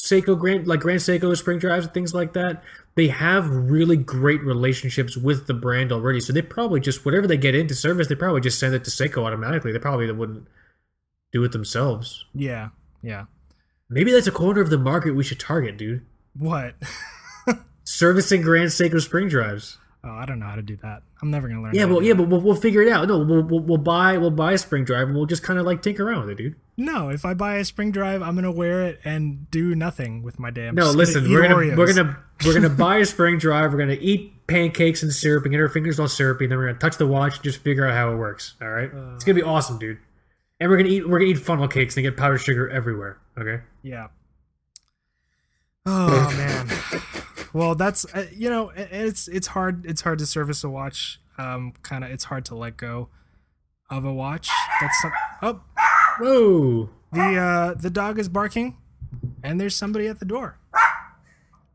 Seiko Grand like Grand Seiko spring drives and things like that, they have really great relationships with the brand already. So they probably just whatever they get into service, they probably just send it to Seiko automatically. They probably wouldn't do it themselves. Yeah. Yeah. Maybe that's a corner of the market we should target, dude. What? Servicing Grand Seiko spring drives. Oh, I don't know how to do that. I'm never gonna learn. Yeah, well, yeah, but we'll, we'll figure it out. No, we'll, we'll, we'll buy we'll buy a spring drive and we'll just kind of like tinker around with it, dude. no. If I buy a spring drive, I'm gonna wear it and do nothing with my damn. No, listen, gonna we're gonna Oreos. we're gonna we're gonna buy a spring drive. We're gonna eat pancakes and syrup and get our fingers all syrupy. And then we're gonna touch the watch and just figure out how it works. All right, uh, it's gonna be awesome, dude. And we're gonna eat we're gonna eat funnel cakes and get powdered sugar everywhere. Okay. Yeah. Oh man. Well, that's uh, you know it- it's it's hard it's hard to service a watch. Um, kind of it's hard to let go of a watch. That's some, oh Whoa. the uh the dog is barking, and there's somebody at the door.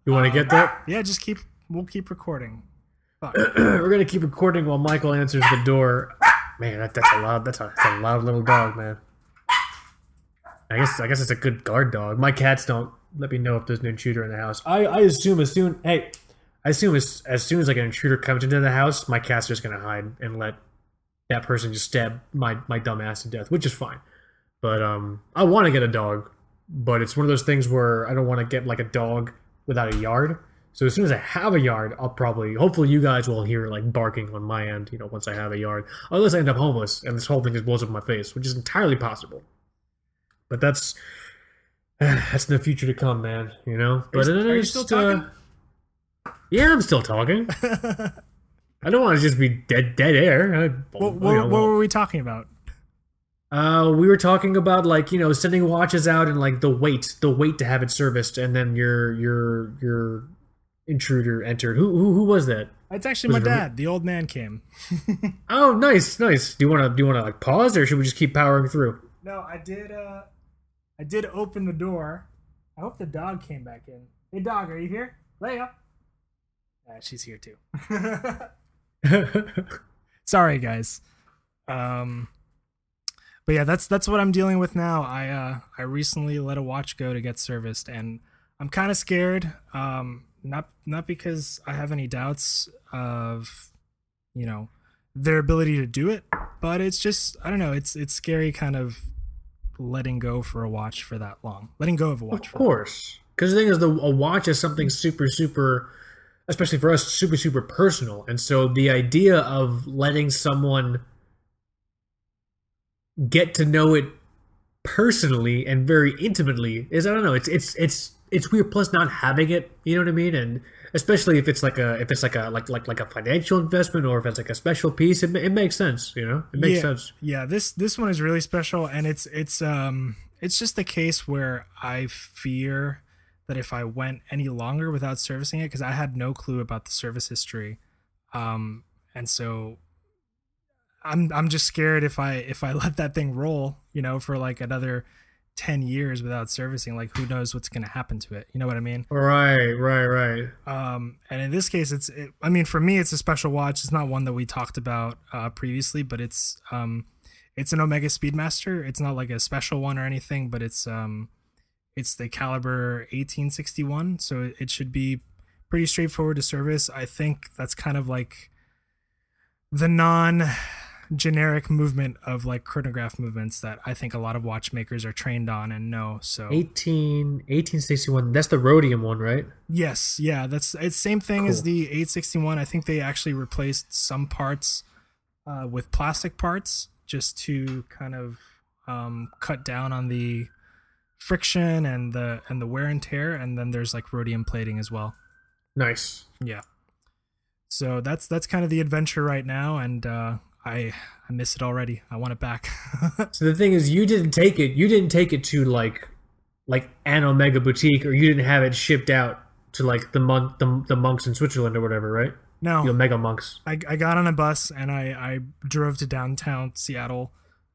You want to get that? Yeah, just keep we'll keep recording. Fuck. we're gonna keep recording while Michael answers the door. Man, that, that's a loud that's a, that's a loud little dog, man. I guess I guess it's a good guard dog. My cats don't let me know if there's an intruder in the house. I, I assume as soon hey, I assume as as soon as like an intruder comes into the house, my just gonna hide and let that person just stab my my dumb ass to death, which is fine. But um, I want to get a dog, but it's one of those things where I don't want to get like a dog without a yard. So as soon as I have a yard, I'll probably, hopefully, you guys will hear like barking on my end. You know, once I have a yard, unless I end up homeless and this whole thing just blows up in my face, which is entirely possible. But that's that's in the future to come, man. You know. But you- it are you is, still uh, talking? yeah, I'm still talking. I don't want to just be dead dead air. I, what, you know, what were we talking about? uh, we were talking about like you know sending watches out and like the wait, the wait to have it serviced, and then your your your intruder entered. Who who, who was that? It's actually my Was it- dad. The old man came. Oh, nice, nice. Do you want to do you want to like pause or should we just keep powering through? No, I did. uh I did open the door. I hope the dog came back in. Hey, dog, are you here? Leia. Uh, she's here too. Sorry, guys. Um, but yeah, that's that's what I'm dealing with now. I uh, I recently let a watch go to get serviced, and I'm kind of scared. Um, not not because I have any doubts of, you know, their ability to do it, but it's just I don't know. It's it's scary, kind of letting go for a watch for that long. Letting go of a watch. Of course, because the thing is, the a watch is something super, super, especially for us, super, super personal. And so the idea of letting someone get to know it personally and very intimately is, I don't know, it's it's it's it's weird. Plus, not having it, you know what I mean, and especially if it's like a if it's like a like like like a financial investment or if it's like a special piece, it, it makes sense. You know, it makes yeah, sense. Yeah, this this one is really special, and it's it's um it's just the case where I fear that if I went any longer without servicing it, because I had no clue about the service history, um, and so I'm I'm just scared if I if I let that thing roll, you know, for like another ten years without servicing, like who knows what's gonna happen to it? You know what I mean? Right, right, right. Um, and in this case, it's it, I mean, for me, it's a special watch. It's not one that we talked about uh, previously, but it's um, it's an Omega Speedmaster. It's not like a special one or anything, but it's um, it's the caliber 1861, so it, it should be pretty straightforward to service. I think that's kind of like the non generic movement of like chronograph movements that I think a lot of watchmakers are trained on and know. So 18, 1861. That's the rhodium one, right? Yes, yeah, that's it's same thing as the 861. I think they actually replaced some parts uh, with plastic parts just to kind of um, cut down on the friction and the and the wear and tear. And then there's like rhodium plating as well. Nice. Yeah. So that's that's kind of the adventure right now, and uh, I I miss it already. I want it back. So the thing is, you didn't take it. You didn't take it to like, like an Omega boutique, or you didn't have it shipped out to like the monk, the, the monks in Switzerland or whatever, right? no, The Omega monks. I, I got on a bus and I, I drove to downtown Seattle.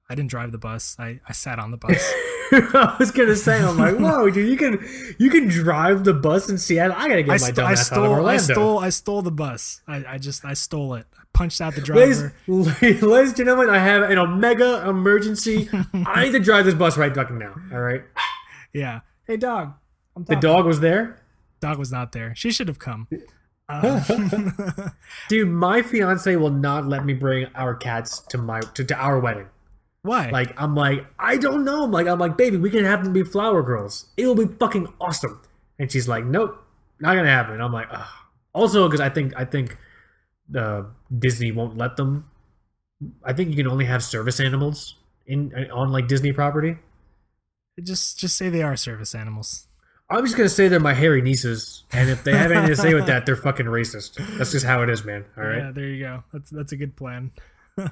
I didn't drive the bus. I, I sat on the bus. I was gonna say, I'm like, whoa, dude, you can you can drive the bus in Seattle. I gotta get I, my st- dumb I ass out of stole. I stole. I stole the bus. I, I just. I stole it. I punched out the driver. ladies and gentlemen, I have an omega emergency. I need to drive this bus right fucking now. All right. Yeah. Hey, dog. I'm The dog was there. Dog was not there. She should have come. Uh, Dude, my fiance will not let me bring our cats to my to, to our wedding. why? Like I'm like I don't know. I'm like I'm like baby, we can have them be flower girls. It'll be fucking awesome. And she's like, nope, not gonna happen. I'm like, Ugh. also because I think I think uh, Disney won't let them. I think you can only have service animals in on like Disney property. just just say they are service animals. I'm just gonna say they're my hairy nieces, and if they have anything to say with that, they're fucking racist. That's just how it is, man. All right, Yeah, there you go. That's that's a good plan. you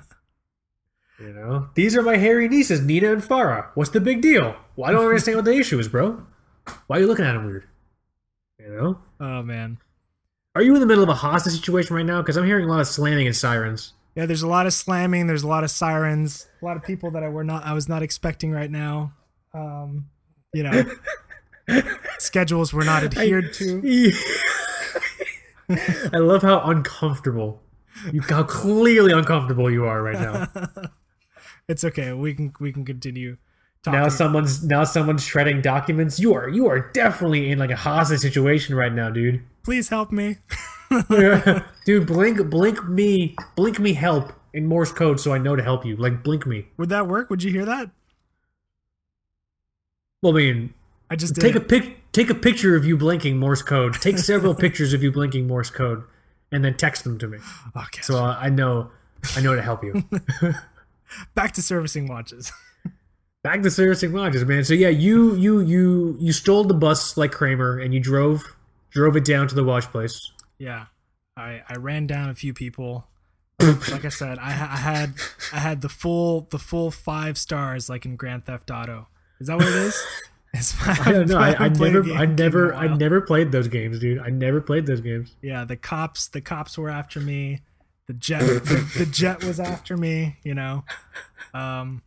know, these are my hairy nieces, Nina and Farah. What's the big deal? Well, I don't understand what the issue is, bro. Why are you looking at them weird? You know, Oh man. Are you in the middle of a hostage situation right now? Because I'm hearing a lot of slamming and sirens. Yeah, there's a lot of slamming. There's a lot of sirens. A lot of people that I were not. I was not expecting right now. Um, you know, schedules were not adhered to. I love how uncomfortable you, how clearly uncomfortable you are right now. It's okay. We can we can continue. Talking. Now someone's now someone's shredding documents. You are you are definitely in like a hostage situation right now, dude. Please help me. dude, blink blink me blink me help in Morse code so I know to help you. Like blink me. Would that work? Would you hear that? Well, I mean, I just did take a pic take a picture of you blinking Morse code. Take several pictures of you blinking Morse code, and then text them to me Okay. so uh, I know I know to help you. back to servicing watches. Back to servicing watches, man. So yeah, you you you you stole the bus like Kramer, and you drove drove it down to the watch place. Yeah, I I ran down a few people. like I said, I, I had I had the full the full five stars like in Grand Theft Auto. Is that what it is? I don't know. I, I a never, I never, I never played those games, dude. I never played those games. Yeah, the cops the cops were after me. The jet the, the jet was after me. You know. Um,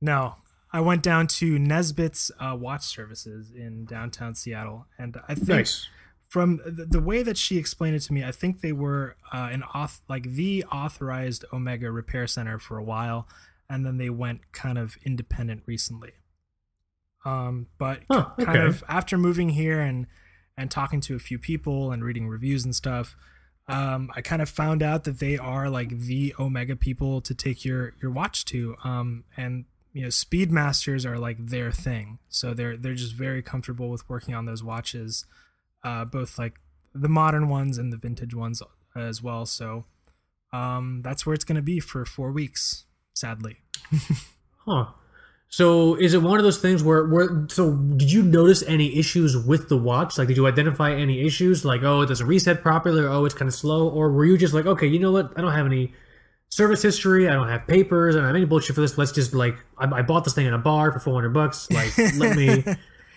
no, I went down to Nesbit's uh, watch services in downtown Seattle, and I think Nice. from the, the way that she explained it to me, I think they were uh, an auth like the authorized Omega repair center for a while, and then they went kind of independent recently. Um, but Huh, k- kind okay. of after moving here and and talking to a few people and reading reviews and stuff, um, I kind of found out that they are like the Omega people to take your your watch to. Um, and you know, Speedmasters are like their thing, so they're they're just very comfortable with working on those watches, uh, both like the modern ones and the vintage ones as well. So um, that's where it's gonna be for four weeks, sadly. Huh. So is it one of those things where, where so did you notice any issues with the watch? Like did you identify any issues like oh it doesn't reset properly or oh it's kind of slow or were you just like okay you know what I don't have any service history I don't have papers I don't have any bullshit for this let's just like I, I bought this thing in a bar for 400 bucks like let me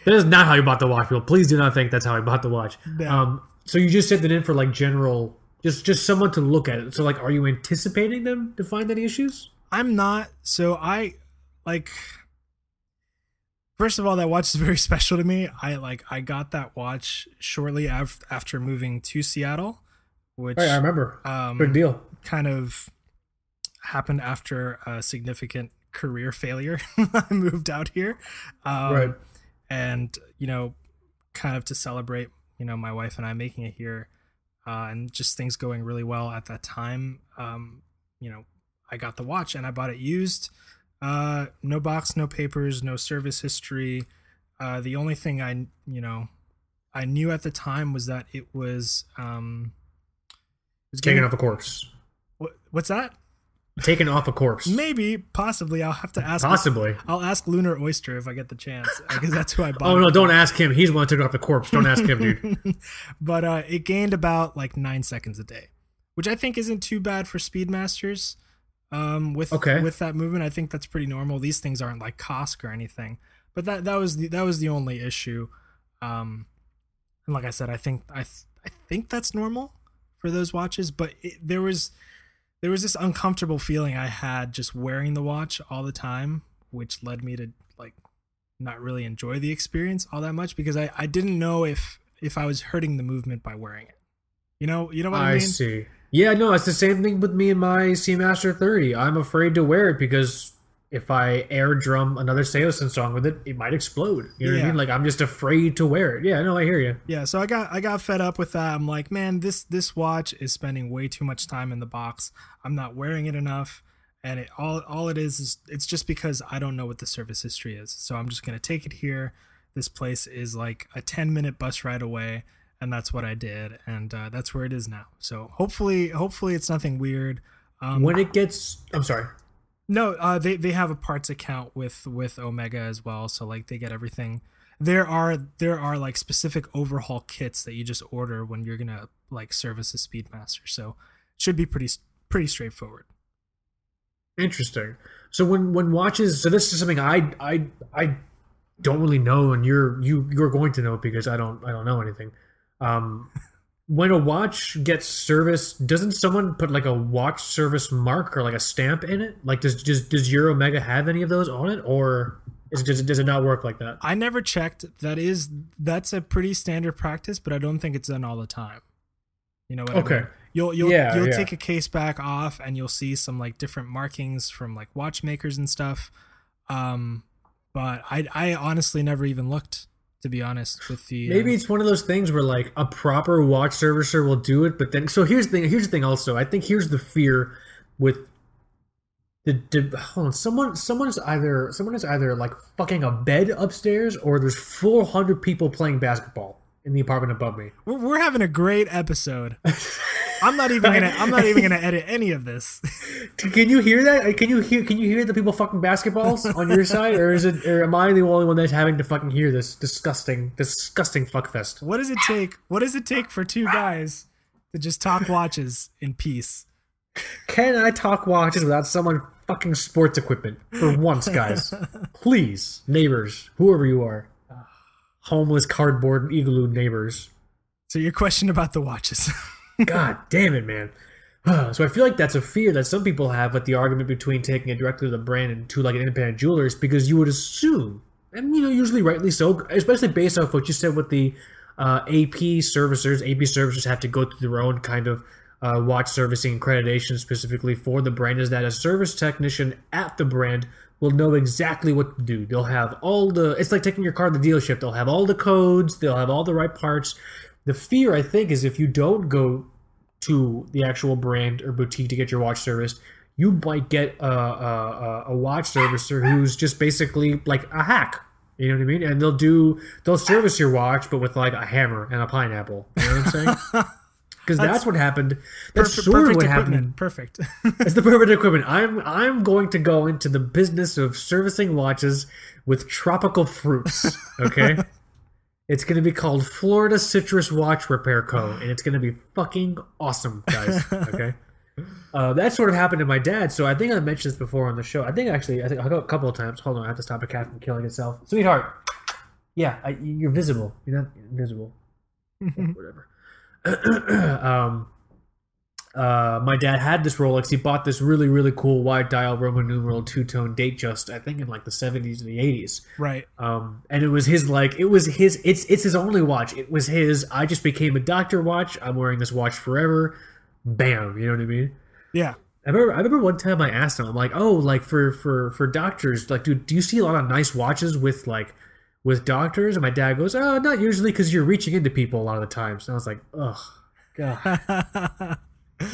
that is not how you bought the watch people please do not think that's how I bought the watch No. um so you just sent it in for like general just just someone to look at it so like are you anticipating them to find any issues I'm not. So I like. First of all, that watch is very special to me. I like I got that watch shortly af- after moving to Seattle, which right I remember um, big deal kind of happened after a significant career failure. I moved out here, um, Right. And you know, kind of to celebrate, you know, my wife and I making it here, uh, and just things going really well at that time. Um, you know, I got the watch and I bought it used. Uh, no box, no papers, no service history. Uh, the only thing I, you know, I knew at the time was that it was um, it was getting- off a course. what, what's that? Taken off a corpse Maybe, possibly. I'll have to ask. possibly I'll ask Lunar Oyster if I get the chance because that's who I bought. oh no don't ask him he's the one who took off the corpse don't ask him dude but uh, it gained about like nine seconds a day, which I think isn't too bad for Speedmasters. Um, with Okay. with that movement, I think that's pretty normal. These things aren't like COSC or anything, but that that was the, that was the only issue. Um, and like I said, I think I th- I think that's normal for those watches, but it, there was there was this uncomfortable feeling I had just wearing the watch all the time, which led me to like not really enjoy the experience all that much because I, I didn't know if if I was hurting the movement by wearing it. You know, you know what I, mean? I mean? see. Yeah, no, it's the same thing with me and my Seamaster 30. I'm afraid to wear it because if I air drum another Seosin song with it, it might explode. You know what I mean? Like I'm just afraid to wear it. Yeah, no, I hear you. Yeah, so I got I got fed up with that. I'm like, man, this this watch is spending way too much time in the box. I'm not wearing it enough, and it all all it is is it's just because I don't know what the service history is. So I'm just gonna take it here. This place is like a 10 minute bus ride away, and that's what I did, and uh, that's where it is now. So hopefully hopefully it's nothing weird. Um, When it gets, I'm sorry. No, uh, they they have a parts account with with Omega as well, so like they get everything. There are there are like specific overhaul kits that you just order when you're gonna like service a Speedmaster, so should be pretty pretty straightforward. Interesting. So when when watches, so this is something I I I don't really know, and you're you you're going to know because I don't I don't know anything. Um, when a watch gets serviced, doesn't someone put like a watch service mark or like a stamp in it? Like does does does your Omega have any of those on it, or is does it does it not work like that? I never checked. That is that's a pretty standard practice, but I don't think it's done all the time. You know what Okay. I mean? You'll you'll Yeah, you'll yeah. take a case back off and you'll see some like different markings from like watchmakers and stuff. Um, but I I honestly never even looked to be honest with the uh, Maybe it's one of those things where like a proper watch servicer will do it, but then so here's the thing. Here's the thing. Also, I think here's the fear with the, the hold on. Someone someone's either someone is either like fucking a bed upstairs, or there's 400 people playing basketball in the apartment above me. We're, we're having a great episode. I'm not even gonna. I'm not even gonna edit any of this. Can you hear that? Uh, can you hear? Can you hear the people fucking basketballs on your side, or is it? Or am I the only one that's having to fucking hear this disgusting, disgusting fuckfest? What does it take? What does it take for two guys to just talk watches in peace? Can I talk watches without someone fucking sports equipment for once, guys? Please, neighbors, whoever you are, homeless cardboard igloo neighbors. So your question about the watches? God damn it, man. So I feel like that's a fear that some people have with the argument between taking it directly to the brand and to like an independent jeweler is because you would assume, and you know, usually rightly so, especially based off what you said with the uh, AP servicers. AP servicers have to go through their own kind of uh, watch servicing accreditation specifically for the brand. Is that a service technician at the brand will know exactly what to do. They'll have all the. It's like taking your car to the dealership. They'll have all the codes. They'll have all the right parts. The fear, I think, is if you don't go to the actual brand or boutique to get your watch serviced, you might get a, a, a watch servicer who's just basically like a hack. You know what I mean? And they'll do they'll service your watch, but with like a hammer and a pineapple. You know what I'm saying? Because that's, what happened. That's perfect, sort of perfect what equipment. happened. Perfect. It's the perfect equipment. I'm I'm going to go into the business of servicing watches with tropical fruits. Okay. It's going to be called Florida Citrus Watch Repair Co. And it's going to be fucking awesome, guys. Okay. Uh, that sort of happened to my dad. So I think I mentioned this before on the show. I think actually, I think I go a couple of times. Hold on, I have to stop a cat from killing itself. Sweetheart. Yeah, I, you're visible. You're not invisible. Whatever. um, uh, my dad had this Rolex. He bought this really, really cool wide dial Roman numeral two tone date just, I think in like the 70s and the 80s right. um and it was his like it was his it's it's his only watch. It was his i just became a doctor watch. I'm wearing this watch forever. Bam you know what i mean? Yeah. i remember i remember one time i asked him i'm like oh like for for for doctors like dude do you see a lot of nice watches with like with doctors? And my dad goes oh not usually because you're reaching into people a lot of the times. And i was like oh god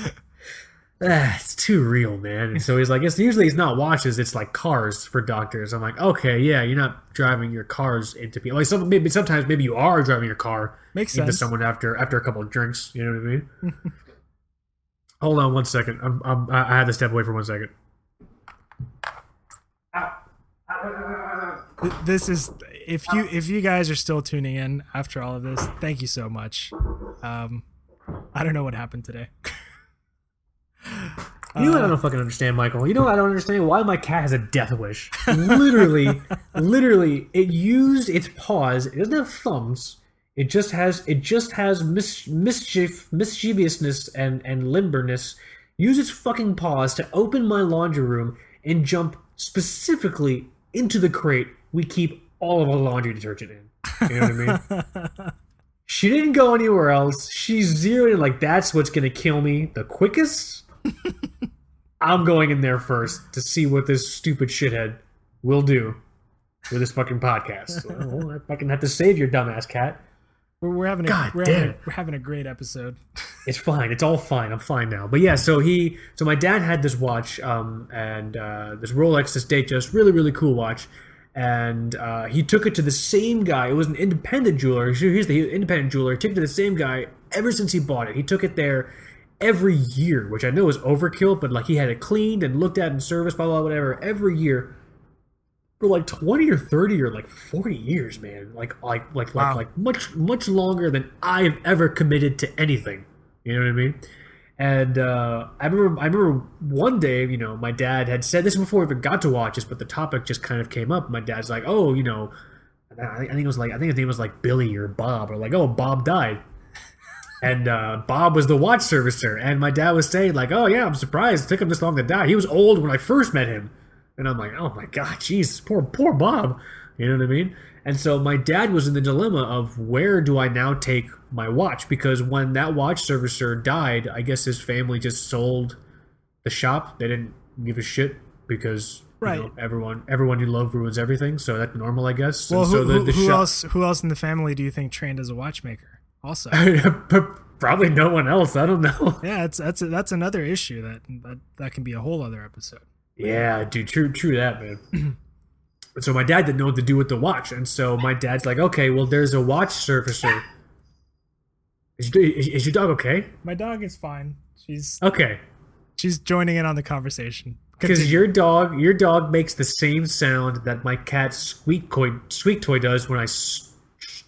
Ah, it's too real, man. And so he's like, it's usually it's not watches, it's like cars for doctors. I'm like, okay, yeah, you're not driving your cars into people. Like some maybe sometimes maybe you are driving your car Makes into sense. someone after after a couple of drinks. You know what I mean? Hold on one second. I'm, I'm I I had to step away for one second. This is if you if you guys are still tuning in after all of this, thank you so much. Um, I don't know what happened today. You know what I uh, don't fucking understand, Michael. You know what I don't understand? Why my cat has a death wish. Literally, literally, it used its paws. It doesn't have thumbs. It just has it just has mis- mischief, mischievousness, and and limberness. Use its fucking paws to open my laundry room and jump specifically into the crate we keep all of our laundry detergent in. You know what I mean? She didn't go anywhere else. She's zeroed in like that's what's gonna kill me the quickest. I'm going in there first to see what this stupid shithead will do with this fucking podcast. well, I fucking have to save your dumbass cat. We're, we're having a God we're damn having a, we're having a great episode. It's fine. It's all fine. I'm fine now. But yeah, so he, so my dad had this watch, um, and uh, this Rolex, this Datejust, really, really cool watch, and uh, he took it to the same guy. It was an independent jeweler. Here's the independent jeweler. He took it to the same guy ever since he bought it. He took it there every year, which I know is overkill, but like he had it cleaned and looked at and serviced, blah blah whatever, every year for like 20 or 30 or like 40 years man like like like Wow. like like much much longer than i've ever committed to anything you know what i mean and uh, I remember, I remember one day, you know, my dad had said this before we even got to watch watches, but the topic just kind of came up. My dad's like, "Oh, you know, I think I think it was like I think his name was like Billy or Bob or like, oh, Bob died." And uh, Bob was the watch servicer, and my dad was saying like, "Oh yeah, I'm surprised it took him this long to die. He was old when I first met him." And I'm like, "Oh my god, Jesus, poor poor Bob." You know what I mean? And so my dad was in the dilemma of where do I now take my watch because when that watch servicer died, I guess his family just sold the shop. They didn't give a shit because Right. you know, everyone everyone you love ruins everything. So that's normal, I guess. Well, and who, so the, the who shop- else? Who else in the family do you think trained as a watchmaker? Also, Probably no one else. I don't know. yeah, that's that's that's another issue that that that can be a whole other episode. Yeah, dude, true, true that, man. so my dad didn't know what to do with the watch, and so my dad's like, "Okay, well, there's a watch servicer. Is, your- is, your dog okay? My dog is fine. She's Okay, she's joining in on the conversation. because your dog, your dog makes the same sound that my cat Squeak Toy, Squeak Toy does when I s-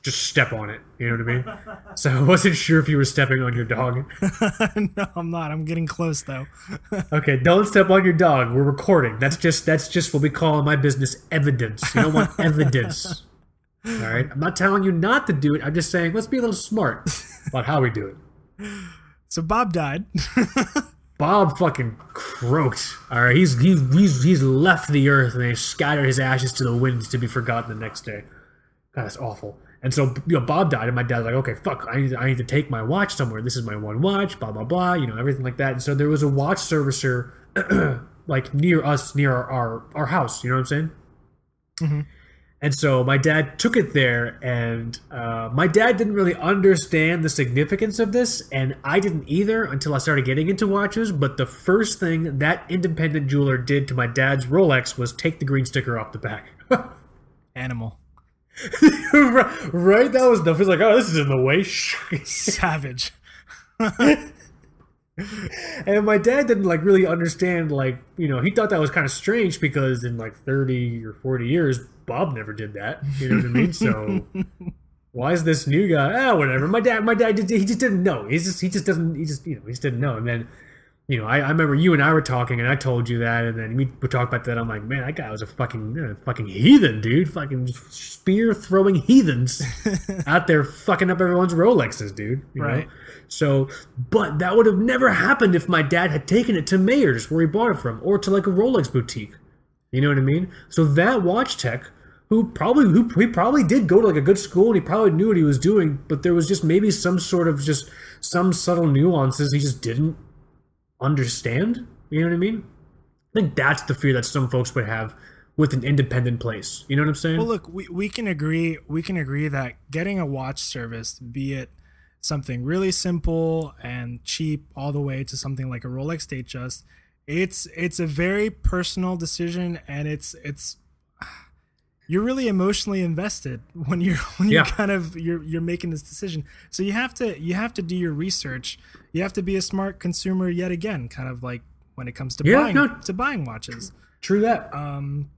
just step on it. You know what I mean? so I wasn't sure if you were stepping on your dog. no, I'm not. I'm getting close though. Okay, don't step on your dog. We're recording. That's just that's just what we call in my business evidence. You don't want evidence. All right. I'm not telling you not to do it. I'm just saying let's be a little smart about how we do it. so Bob died. Bob fucking croaked. All right, he's he's he's, he's left the earth and they scattered his ashes to the winds to be forgotten the next day. God, that's awful. And so you know, Bob died, and my dad's like, okay, fuck, I need, to, I need to take my watch somewhere. This is my one watch, blah blah blah, you know, everything like that. And so there was a watch servicer like near us, near our our, our house. You know what I'm saying? And so my dad took it there, and uh, my dad didn't really understand the significance of this, and I didn't either until I started getting into watches. But the first thing that independent jeweler did to my dad's Rolex was take the green sticker off the back. Animal. right? That was the. He's like, oh, this is in the way. Savage. and my dad didn't like really understand like you know he thought that was kind of strange because in like 30 or 40 years bob never did that you know what i mean so why is this new guy ah whatever my dad my dad he just didn't know he just he just doesn't he just you know he just didn't know and then you know I, I remember you and i were talking and i told you that and then we would talk about that i'm like man that guy was a fucking uh, fucking heathen dude fucking spear throwing heathens out there fucking up everyone's rolexes dude you know? Right. So, but that would have never happened if my dad had taken it to Mayors, where he bought it from, or to like a Rolex boutique. You know what I mean? So that watch tech, who probably who he probably did go to like a good school and he probably knew what he was doing, but there was just maybe some sort of just some subtle nuances he just didn't understand. You know what I mean? I think that's the fear that some folks would have with an independent place. You know what I'm saying? Well, look, we, we can agree we can agree that getting a watch service, be it something really simple and cheap, all the way to something like a Rolex Datejust, it's it's a very personal decision, and it's it's you're really emotionally invested when you're when you're kind of you're you're making this decision. So you have to you have to do your research. You have to be a smart consumer yet again, kind of like when it comes to Yeah, buying no. to buying watches True that. um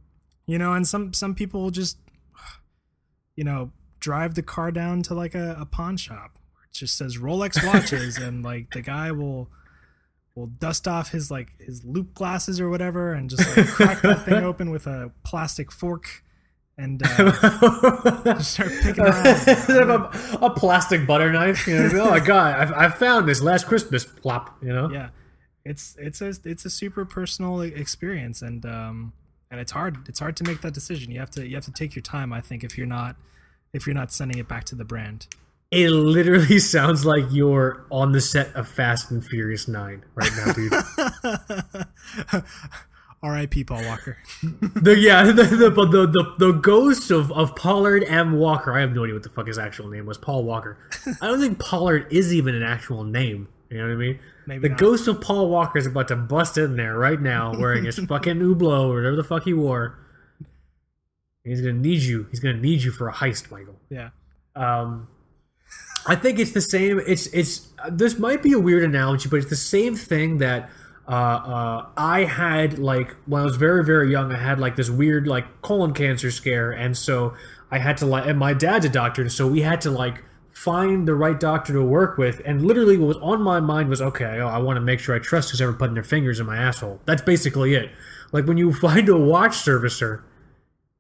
you know and some some people will just you know drive the car down to like a, a pawn shop where it just says rolex watches and like the guy will will dust off his like his loupe glasses or whatever and just like crack that thing open with a plastic fork and uh, start picking around a, a plastic butter knife, you know, oh my god, I, I found this last Christmas. Plop, you know. yeah it's it's a it's a super personal experience and um and it's hard. It's hard to make that decision. You have to you have to take your time. I think if you're not if you're not sending it back to the brand. It literally sounds like you're on the set of Fast and Furious Nine right now, dude. R.I.P. Paul Walker. the yeah, the the, the the ghost of of Pollard M. Walker. I have no idea what the fuck his actual name was. Paul Walker. I don't think Pollard is even an actual name. You know what I mean? Maybe the not. ghost of Paul Walker is about to bust in there right now, wearing his fucking Hublot or whatever the fuck he wore. He's gonna need you. He's gonna need you for a heist, Michael. Yeah. Um, I think it's the same. It's it's. This might be a weird analogy, but it's the same thing that uh, uh, I had like when I was very very young. I had like this weird like colon cancer scare, and so I had to like. And my dad's a doctor, and so we had to like find the right doctor to work with. And literally, what was on my mind was, okay, oh, I want to make sure I trust who's ever putting their fingers in my asshole. That's basically it. Like when you find a watch servicer.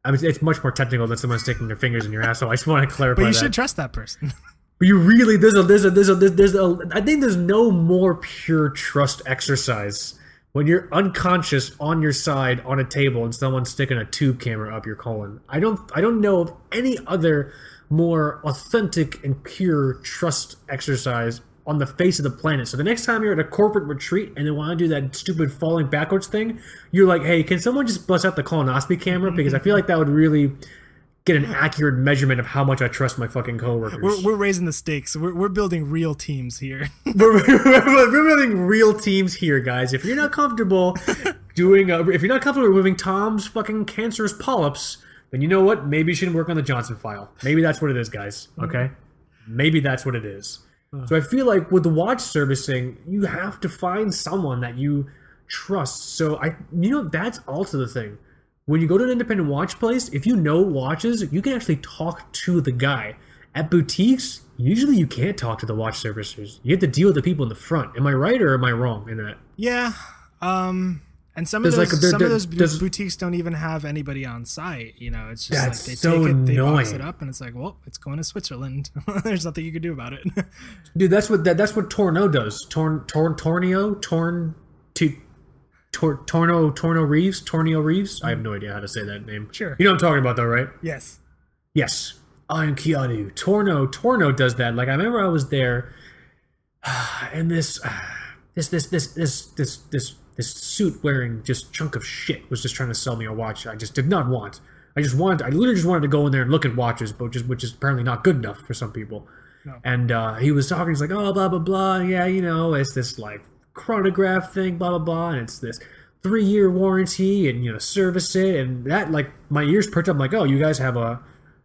I mean, it's much more technical than someone sticking their fingers in your asshole. I just want to clarify But you that. should trust that person. But you really there's a there's a there's a there's a I think there's no more pure trust exercise when you're unconscious on your side on a table and someone's sticking a tube camera up your colon. I don't I don't know of any other more authentic and pure trust exercise on the face of the planet. So the next time you're at a corporate retreat and they want to do that stupid falling backwards thing, you're like, hey, can someone just bust out the colonoscopy camera? Because I feel like that would really get an accurate measurement of how much I trust my fucking coworkers. we're, we're raising the stakes. We're, we're building real teams here. we're, we're, we're building real teams here, guys. If you're not comfortable doing, a, if you're not comfortable removing Tom's fucking cancerous polyps, then you know what? Maybe you shouldn't work on the Johnson file. Maybe that's what it is, guys. Mm-hmm. Okay, maybe that's what it is. So I feel like with the watch servicing, you have to find someone that you trust. So I, you know, that's also the thing. When you go to an independent watch place, if you know watches, you can actually talk to the guy. At boutiques, usually you can't talk to the watch servicers. You have to deal with the people in the front. Am I right or am I wrong in that? yeah. Um. And some of those, like a- there- some there- of those there's- boutiques don't even have anybody on site. You know, it's just like they so take it, they box it up, and it's like, well, it's going to Switzerland. There's nothing you can do about it. Dude, that's what that, that's what Tourneau does. Torn Torn Tornio Torn T Tor, Torno Torno Reeves Tornio Reeves. I have no idea how to say that name. Sure. You know what I'm talking about though, right? yes. Yes. I am Keanu. Tourneau Tourneau does that. Like I remember I was there and this this this this this this this this suit wearing just chunk of shit was just trying to sell me a watch I just did not want. I just wanted I literally just wanted to go in there and look at watches, but just which is apparently not good enough for some people. No. And uh, he was talking, he's like, oh blah blah blah, yeah, you know, it's this like chronograph thing, blah blah blah, and it's this three year warranty and you know, service it and that like my ears perked up I'm like, oh you guys have a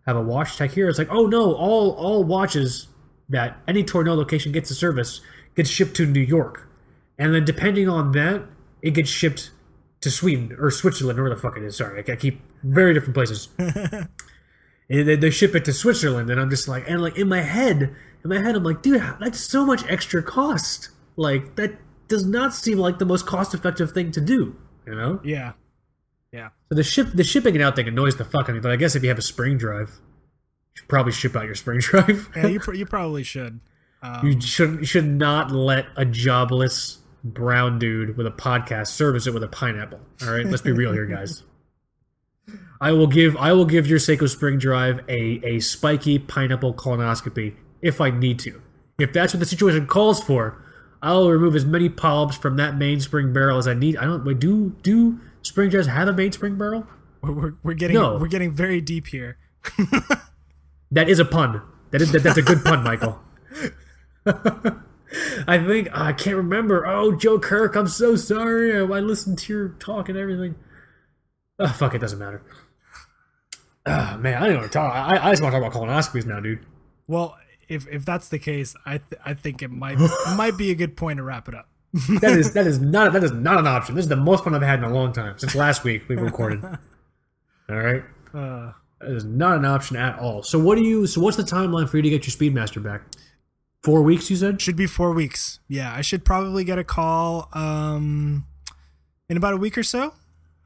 have a watch tech here. It's like, oh no, all all watches that any Tourneau location gets a service gets shipped to New York, and then depending on that, it gets shipped to Sweden or Switzerland or where the fuck it is. Sorry, I, I keep very different places. and they, they ship it to Switzerland, and I'm just like, and like in my head, in my head, I'm like, dude, that's so much extra cost. Like that does not seem like the most cost effective thing to do. You know. Yeah. Yeah. So the ship, the shipping it out thing annoys the fuck out of me. But I guess if you have a spring drive, you should probably ship out your spring drive. Yeah. You, pr- you probably should. Um, you should you should not let a jobless brown dude with a podcast service it with a pineapple. All right, let's be real here, guys. I will give I will give your Seiko Spring Drive a a spiky pineapple colonoscopy if I need to. If that's what the situation calls for, I will remove as many polyps from that mainspring barrel as I need. I don't. Wait, do do spring drives have a mainspring barrel? we're, we're, we're getting No. we're getting very deep here. That is a pun. That is that, that's a good pun, Michael. I think I can't remember. Oh, Joe Kirk, I'm so sorry. I, I listened to your talk and everything. Oh, fuck, it doesn't matter. Ah, man, I don't want to talk. I, I just want to talk about colonoscopies now, dude. Well, if if that's the case, I th- I think it might might be a good point to wrap it up. That is that is not that is not an option. This is the most fun I've had in a long time since last week we recorded. All right, Uh, that is not an option at all. So what do you? So what's the timeline for you to get your Speedmaster back? Four weeks, you said. should be four weeks. Yeah, I should probably get a call um, in about a week or so,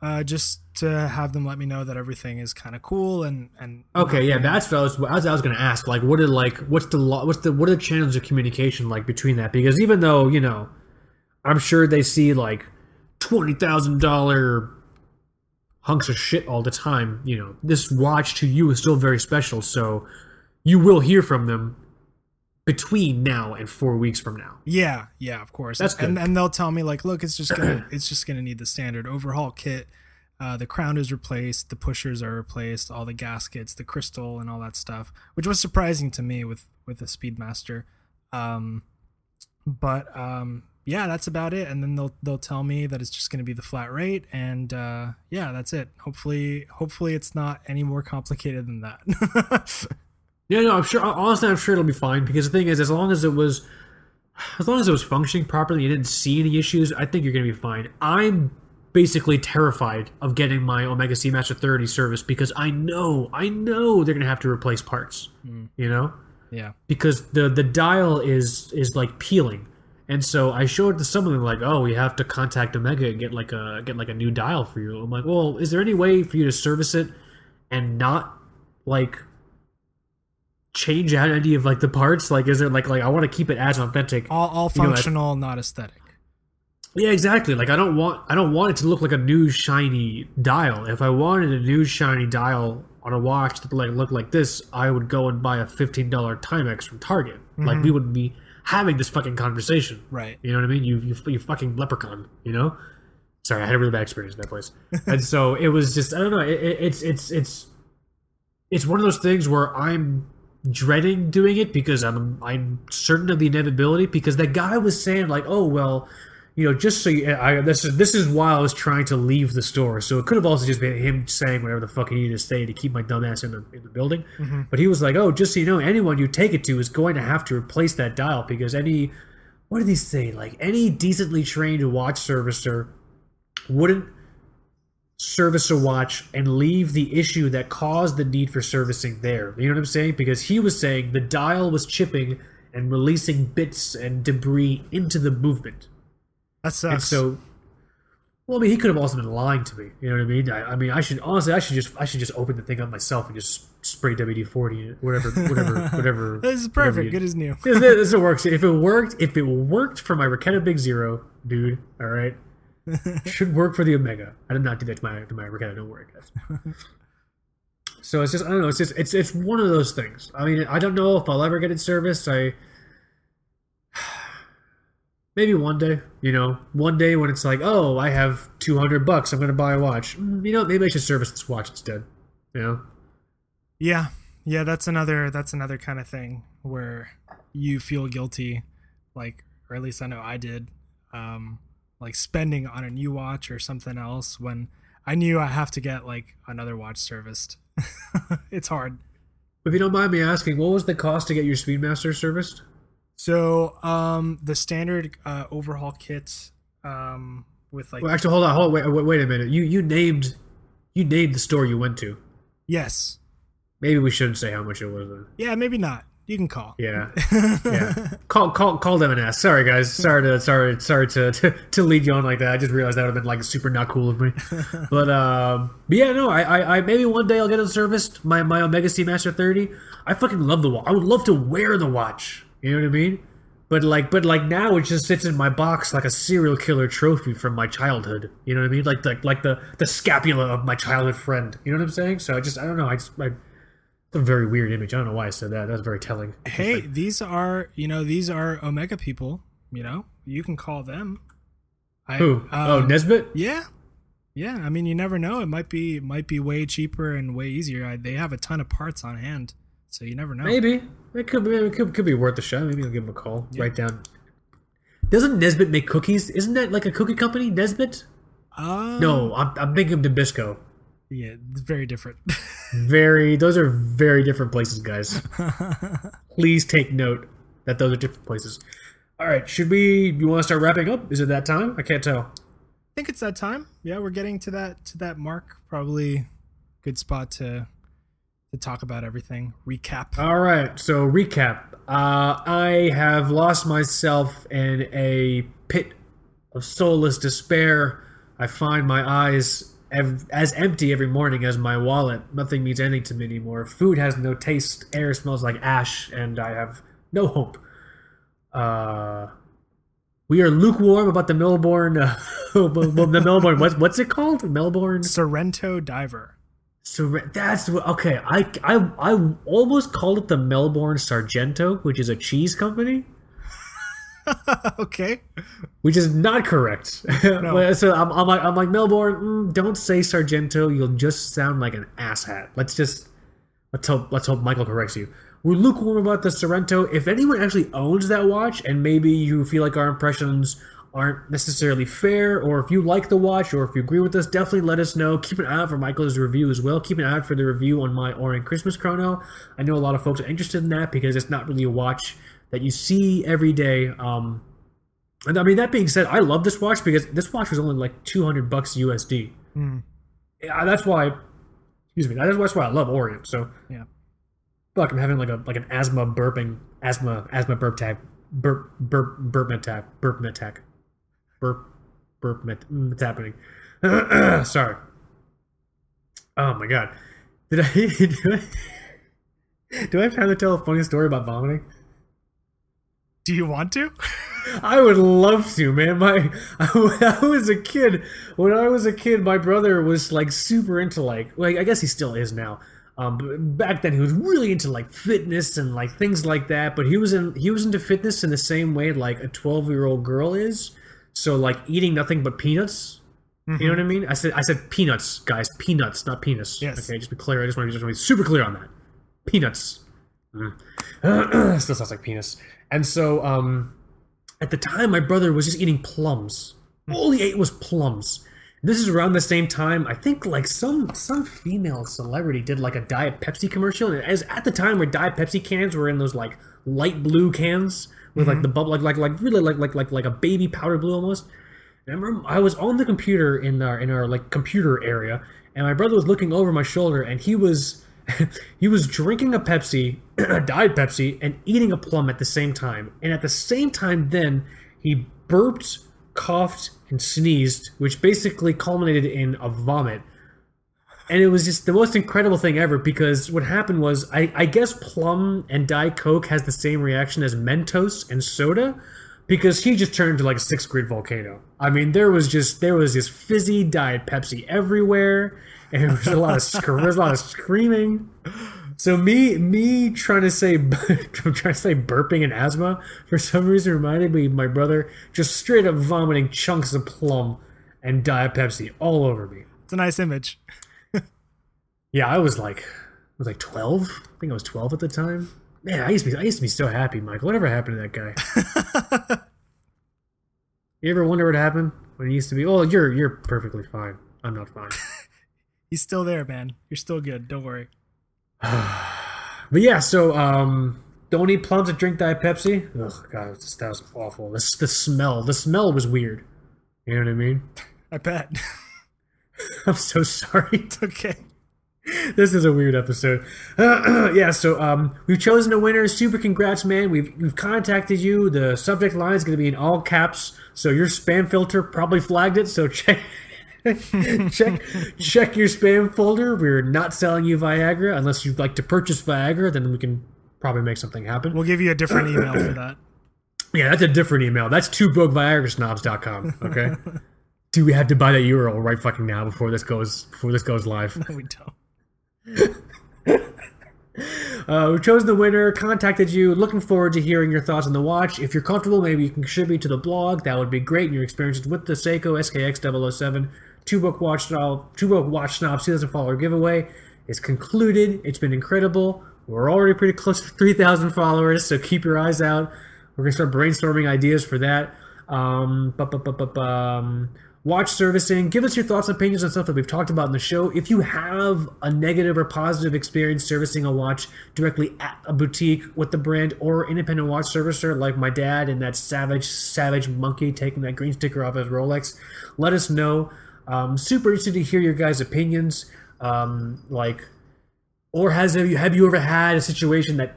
uh, just to have them let me know that everything is kind of cool and and Okay, yeah, that's what I was. I was, I was going to ask. Like, what are like, what's the what's the what are the channels of communication like between that? Because even though you know, I'm sure they see like twenty thousand dollar hunks of shit all the time, you know, this watch to you is still very special. So you will hear from them between now and four weeks from now. Yeah, yeah, of course. That's good. And, and they'll tell me like, look, it's just gonna it's just gonna need the standard overhaul kit. Uh, the crown is replaced, the pushers are replaced, all the gaskets, the crystal, and all that stuff, which was surprising to me with with the Speedmaster. Um, but um, yeah, that's about it. And then they'll they'll tell me that it's just going to be the flat rate, and uh, yeah, that's it. Hopefully, hopefully it's not any more complicated than that. Yeah, no, I'm sure. Honestly, I'm sure it'll be fine because the thing is, as long as it was, as long as it was functioning properly, you didn't see any issues. I think you're gonna be fine. I'm basically terrified of getting my Omega Seamaster 30 service because I know, I know they're gonna have to replace parts. Mm. You know, yeah, because the the dial is is like peeling. And so I showed to someone like, oh, we have to contact Omega and get like a get like a new dial for you. I'm like, well, is there any way for you to service it and not like change out any of like the parts? Like, is it like like I want to keep it as authentic? all all You know, functional, not aesthetic. Yeah, exactly. Like I don't want I don't want it to look like a new shiny dial. If I wanted a new shiny dial on a watch that like looked like this, I would go and buy a fifteen dollar Timex from Target. Like we mm-hmm. would be having this fucking conversation. Right. You know what I mean? You you you fucking leprechaun. You know. Sorry, I had a really bad experience in that place, and so it was just I don't know. It, it, it's it's it's it's one of those things where I'm dreading doing it because I'm I'm certain of the inevitability. Because that guy was saying like, oh well, you know, just so you, I this is this is why I was trying to leave the store. So it could have also just been him saying whatever the fuck he needed to say to keep my dumbass in the in the building. Mm-hmm. But he was like, oh, just so you know, anyone you take it to is going to have to replace that dial because any what did he say? Like any decently trained watch servicer wouldn't service a watch and leave the issue that caused the need for servicing there. You know what I'm saying? Because he was saying the dial was chipping and releasing bits and debris into the movement. That And sucks. so well, I mean, he could have also been lying to me. You know what I mean? I, I mean, I should honestly, I should just, I should just open the thing up myself and just spray WD forty, whatever, whatever, whatever. this is whatever perfect. you- Good as new. this, this it works. If it worked, if it worked for my Raketa Big Zero, dude, all right, should work for the Omega. I did not do that to my to my Raketa. Don't worry, guys. so it's just I don't know. It's just it's it's one of those things. I mean, I don't know if I'll ever get it serviced. I maybe one day. You know, one day when it's like, oh, I have two hundred bucks, I'm gonna buy a watch. Mm, You know, maybe I should service this watch instead. You know. Yeah, yeah, that's another that's another kind of thing where you feel guilty, like, or at least I know I did, um, like spending on a new watch or something else when I knew I have to get like another watch serviced. it's hard. If you don't mind me asking, what was the cost to get your Speedmaster serviced? So, um, the standard uh, overhaul kit, um, with like Well, actually, hold on, hold wait, wait, wait a minute. You you named you named the store you went to. yes, Maybe we shouldn't say how much it was. Then. yeah, maybe not. You can call. Yeah, yeah. Call call call them and ask. Sorry guys. Sorry to sorry sorry to, to to lead you on like that. I just realized that would have been like super not cool of me. But um, but yeah, no. I, I I maybe one day I'll get it serviced. My my Omega Seamaster thirty. I fucking love the watch. I would love to wear the watch. You know what I mean? But like, but like now it just sits in my box like a serial killer trophy from my childhood. You know what I mean? Like the like the the scapula of my childhood friend. You know what I'm saying? So I just I don't know. I just I, a very weird image. I don't know why I said that. That's very telling. Hey, these are you know these are Omega people. You know you can call them. I, Who? oh, um, Nesbit. Yeah, yeah. I mean, you never know. It might be it might be way cheaper and way easier. I, they have a ton of parts on hand, so you never know. Maybe it could be. It could, could be worth a shot. Maybe I'll give him a call. Write down. Doesn't Nesbit make cookies? Isn't that like a cookie company? Nesbit? Uh, No, I'm, I'm thinking of Nabisco. Yeah, very different. Very. Those are very different places, guys. Please take note that those are different places. All right. Should we? You want to start wrapping up? Is it that time? I can't tell. I think it's that time. Yeah, we're getting to that to that mark. Probably good spot to to talk about everything. Recap. All right. So recap. Uh, I have lost myself in a pit of soulless despair. I find my eyes ev- as empty every morning as my wallet. Nothing means anything to me anymore. Food has no taste. Air smells like ash, and I have no hope. Uh, We are lukewarm about the Melbourne. Uh, the Melbourne. What's what's it called? Melbourne. Sorrento Diver. So that's what. Okay, I I I almost called it the Melbourne Sargento, which is a cheese company. okay. Which is not correct. No. so I'm, I'm, like I'm like Melbourne. Mm, don't say Sargento. You'll just sound like an asshat. Let's just let's hope let's hope Michael corrects you. We're lukewarm about the Sorrento. If anyone actually owns that watch, and maybe you feel like our impressions aren't necessarily fair, or if you like the watch, or if you agree with us, definitely let us know. Keep an eye out for Michael's review as well. Keep an eye out for the review on my Orient Christmas Chrono. I know a lot of folks are interested in that because it's not really a watch that you see every day. Um, and I mean, that being said, I love this watch because this watch was only like 200 bucks USD. Mm. Yeah, that's why, excuse me, that's why I love Orient. So, yeah. Fuck, I'm having like a like an asthma burping, asthma, asthma burp tag, burp, burp, burp attack, burp attack, burp, burp, met, mm, it's happening. Sorry. Oh my god. Did I, do I, do I have time to tell a funny story about vomiting? Do you want to? I would love to, man. My I was a kid, when I was a kid, my brother was like super into like, like I guess he still is now. Um, but back then he was really into like fitness and like things like that. But he was in he was into fitness in the same way like a twelve year old girl is. So like eating nothing but peanuts. Mm-hmm. You know what I mean? I said I said peanuts, guys. Peanuts, not penis. Yes. Okay, just be clear. I just want to just want to be super clear on that. Peanuts. Mm. Still sounds like penis. And so, um, at the time, my brother was just eating plums. All he ate was plums. This is around the same time. I think like some some female celebrity did like a Diet Pepsi commercial, and as at the time where Diet Pepsi cans were in those like light blue cans with mm-hmm. like the bubble, like like like really like like like like a baby powder blue almost. And I remember I was on the computer in our in our like computer area, and my brother was looking over my shoulder, and he was he was drinking a Pepsi, a Diet Pepsi, and eating a plum at the same time. And at the same time, then he burped, coughed, and sneezed, which basically culminated in a vomit. And it was just the most incredible thing ever because what happened was I, I guess plum and Diet Coke has the same reaction as Mentos and soda because he just turned into like a sixth grade volcano. I mean, there was just there was this fizzy Diet Pepsi everywhere and there was a lot of there was a lot of screaming. So me me trying to say trying to say burping and asthma for some reason reminded me of my brother just straight up vomiting chunks of plum and Diet Pepsi all over me. It's a nice image. yeah, I was like I was like twelve. I think I was twelve at the time. Man, I used to be I used to be so happy, Michael. Whatever happened to that guy? you ever wonder what happened when he used to be? Oh, you're you're perfectly fine. I'm not fine. He's still there, man. You're still good. Don't worry. but yeah, so um, don't eat plums and drink Diet Pepsi. Oh god, that was awful. This the smell. The smell was weird. You know what I mean? I bet. I'm so sorry. It's okay. This is a weird episode. Uh, yeah, so um, we've chosen a winner. Super congrats, man. We've we've contacted you. The subject line is going to be in all caps, so your spam filter probably flagged it. So check check check your spam folder. We're not selling you Viagra unless you'd like to purchase Viagra. Then we can probably make something happen. We'll give you a different email for that. Yeah, that's a different email. That's two broke Viagrasnobs.com. Okay. Do we have to buy that URL right fucking now before this goes before this goes live? No, we don't. Uh, we chose the winner, contacted you. Looking forward to hearing your thoughts on the watch. If you're comfortable, maybe you can contribute to the blog. That would be great. And your experiences with the Seiko SKX 007 two book watch two broke watch snobs 2000 follower giveaway is concluded. It's been incredible. We're already pretty close to 3,000 followers, so keep your eyes out. We're gonna start brainstorming ideas for that. Um, um, watch servicing. Give us your thoughts and opinions on stuff that we've talked about in the show. If you have a negative or positive experience servicing a watch directly at a boutique with the brand or independent watch servicer, like my dad and that savage, savage monkey taking that green sticker off his Rolex, let us know. Um, super interested to hear your guys' opinions. Um, like, or has have you have you ever had a situation that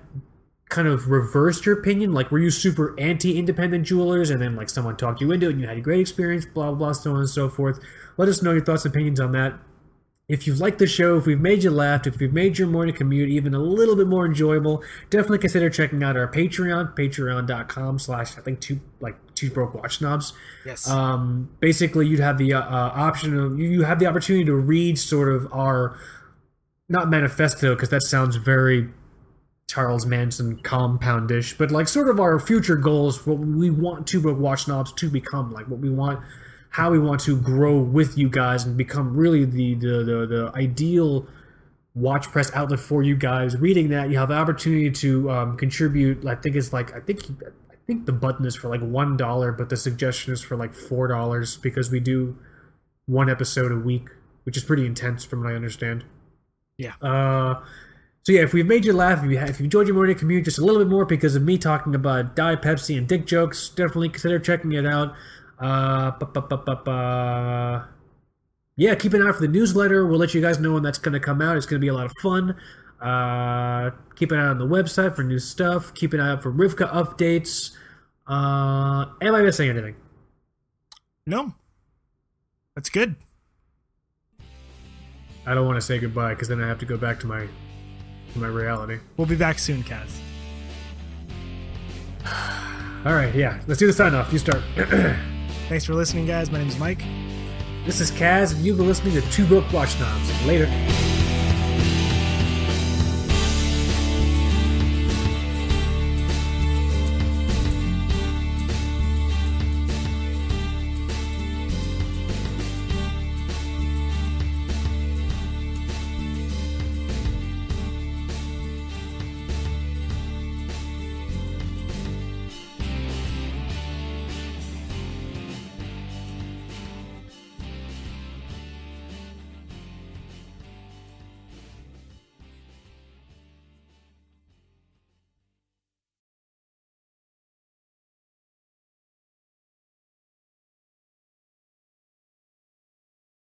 kind of reversed your opinion? Like, were you super anti-independent jewelers, and then like someone talked you into it, and you had a great experience, blah blah, blah so on and so forth. Let us know your thoughts and opinions on that. If you've liked the show, if we've made you laugh, if we've made your morning commute even a little bit more enjoyable, definitely consider checking out our Patreon, patreon.com slash, I think, two, like Two Broke Watch Snobs. Yes. Um, basically, you'd have the uh, uh, option of you have the opportunity to read sort of our not manifesto because that sounds very Charles Manson compoundish, but like sort of our future goals, what we want Two Broke Watch Snobs to become, like what we want, how we want to grow with you guys and become really the the the, the ideal watch press outlet for you guys. Reading that, you have the opportunity to um, contribute. I think it's like I think think the button is for like one dollar, but the suggestion is for like four dollars because we do one episode a week, which is pretty intense from what I understand. Yeah. Uh, so yeah, if we've made you laugh, if you if you enjoyed your morning commute just a little bit more because of me talking about Diet Pepsi and dick jokes, definitely consider checking it out. Uh, yeah, keep an eye out for the newsletter. We'll let you guys know when that's going to come out. It's going to be a lot of fun. Uh, keep an eye on the website for new stuff. Keep an eye out for Rivka updates. Uh, am I missing anything? no. That's good. I don't want to say goodbye because then I have to go back to my to my reality. We'll be back soon, Kaz. All right, yeah, let's do the sign off. You start. Thanks for listening, guys. My name is Mike. this is Kaz, and you've been listening to Two Broke Watch Snobs. Later.